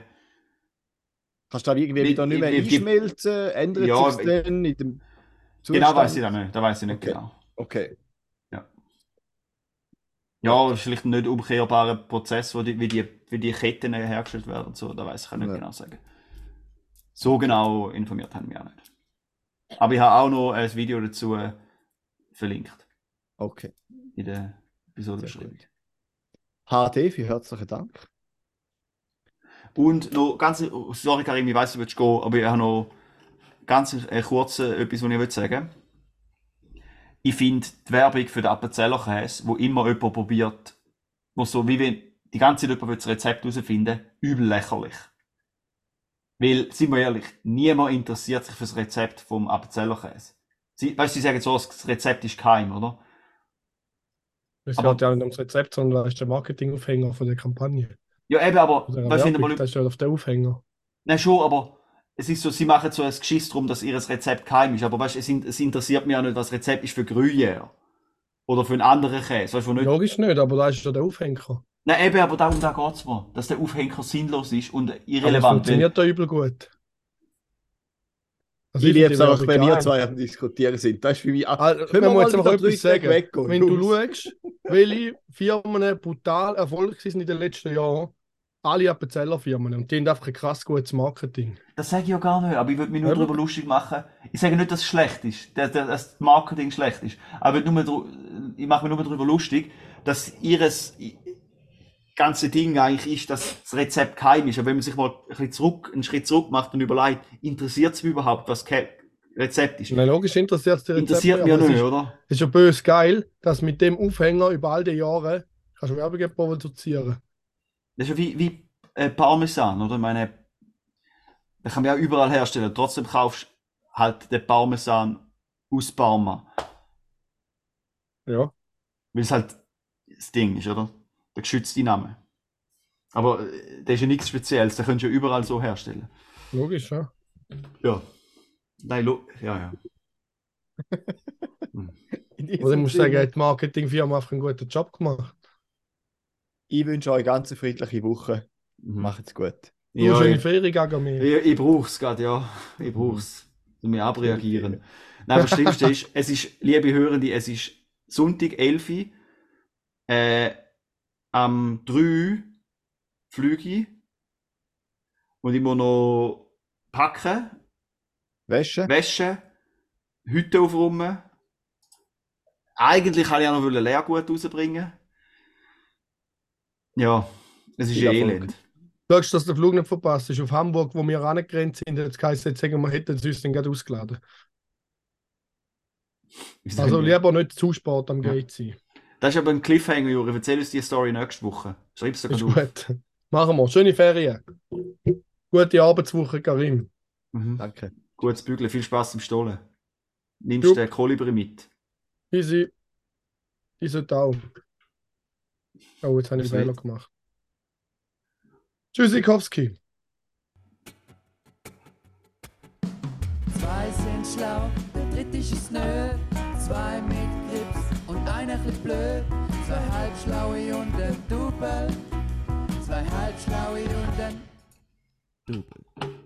kannst du da irgendwie Wie- wieder nicht mehr einschmelzen? Ändert Ja, sich dann in dem Genau Zustand? weiß ich das nicht. Da weiß ich nicht Okay. genau. Okay. Ja, vielleicht ein nicht umkehrbarer Prozess, wo die, wie, die, wie die Ketten hergestellt werden. und So, da weiß ich auch nicht Ja. genau sagen. so genau informiert haben wir auch nicht. Aber ich habe auch noch ein Video dazu äh, verlinkt Okay. in der Episode Sehr beschrieben. gut. HD, vielen herzlichen Dank. Und noch ganz, sorry Karim, ich weiss, du willst gehen, aber ich habe noch ganz äh, kurz etwas, was ich will sagen Ich finde die Werbung für den Appenzellerkäse, wo immer jemand probiert, wo so wie wenn die ganze Zeit jemand das Rezept herausfinden übel lächerlich. Weil, sind wir ehrlich, niemand interessiert sich für das Rezept vom Appenzellerkäse. Sie, weißt du, sie sagen so, das Rezept ist geheim, oder? Es geht ja nicht ums Rezept, sondern das ist der Marketingaufhänger von der Kampagne. Ja, eben, aber, weißt du, wenn du Werbung, mal das ist ja auf der Aufhänger. Nein, schon, aber es ist so, sie machen so ein Geschiss drum, dass ihr Rezept geheim ist. Aber weißt du, es, in- es interessiert mich auch nicht, was das Rezept ist für Gruyère. Oder für einen anderen Käse. Weißt nicht. Logisch nicht, aber da ist ja der Aufhänger. Nein, eben, aber darum da geht's mir. Dass der Aufhänger sinnlos ist und Aber es irrelevant. Weil, funktioniert da übel gut. Also Ich liebe es Werbung wenn wir zwei am Diskutieren sind. Das ist für mich. Ach, Also, können man wir mal jetzt drei etwas sagen. weggehen? Wenn du schaust, welche Firmen brutal erfolgreich sind in den letzten Jahren, alle Appenzeller-Firmen. Und die haben einfach ein krass gutes Marketing. das sage ich ja gar nicht, aber ich würde mich nur Eben. darüber lustig machen. Ich sage nicht, dass es schlecht ist, dass, das Marketing schlecht ist. Aber ich, nur, ich mache mich nur darüber lustig, dass ihres ganze Ding eigentlich ist, dass das Rezept geheim ist. Aber wenn man sich mal ein bisschen zurück, einen Schritt zurück macht und überlegt, interessiert es mich überhaupt, was das Rezept ist? Na, logisch interessiert es die Interessiert mich ja nicht, ist, oder? es ist ja bös geil, dass mit dem Aufhänger über all die Jahre kannst du Werbung produzieren. Das ist ja wie, wie äh, Parmesan, oder? Ich meine, den kann man ja überall herstellen. Trotzdem kaufst du halt den Parmesan aus Parma. Ja. Weil es halt das Ding ist, oder? Der geschützte Name. Aber äh, der ist ja nichts Spezielles, den könntest du ja überall so herstellen. Logisch, ja. Ja. Nein, lo ja, ja. Diesem Oder ich muss sagen, hat die Marketingfirma einfach einen guten Job gemacht. Ich wünsche euch eine ganz friedliche Woche. Mhm. Macht's gut. Du Ja, schöne ich, Ferien, Gagami. ich, ich brauch's gerade, ja. Ich brauch's. Und mir abreagieren. Nein, das Schlimmste ist, es ist, liebe Hörende, es ist Sonntag 11 Uhr, äh, am 3 Flüge und ich muss noch packen, Wäsche? waschen, Hütte aufräumen. Eigentlich wollte ich auch noch ein Lehrgut rausbringen. Ja, es ist Erfolg. elend. Schaust, dass der Flug nicht verpasst ist. Auf Hamburg, wo wir angegrenzt sind, jetzt geheißen, jetzt sagen wir, hätten uns den gerade ausgeladen. Also lieber nicht zu spät am Ja. Gate sein. Das ist aber ein Cliffhanger, Juri. Erzähl uns die Story nächste Woche. Schreib's dir Ist gerade auf. gut. Machen wir. Schöne Ferien. Gute Arbeitswoche, Karim. Mhm. Danke. Gutes Bügeln, viel Spaß im Stollen. Nimmst Jupp. den Kolibri mit. Easy. Sollte auch. Oh, jetzt habe ich Das einen Fehler gemacht. Tschüssikowski. Zwei sind schlau, der dritte ist es nö. Zwei mit Grips und einer chli blöd. Zwei halbschlaue und ein Double. Zwei halbschlaue und ein Double.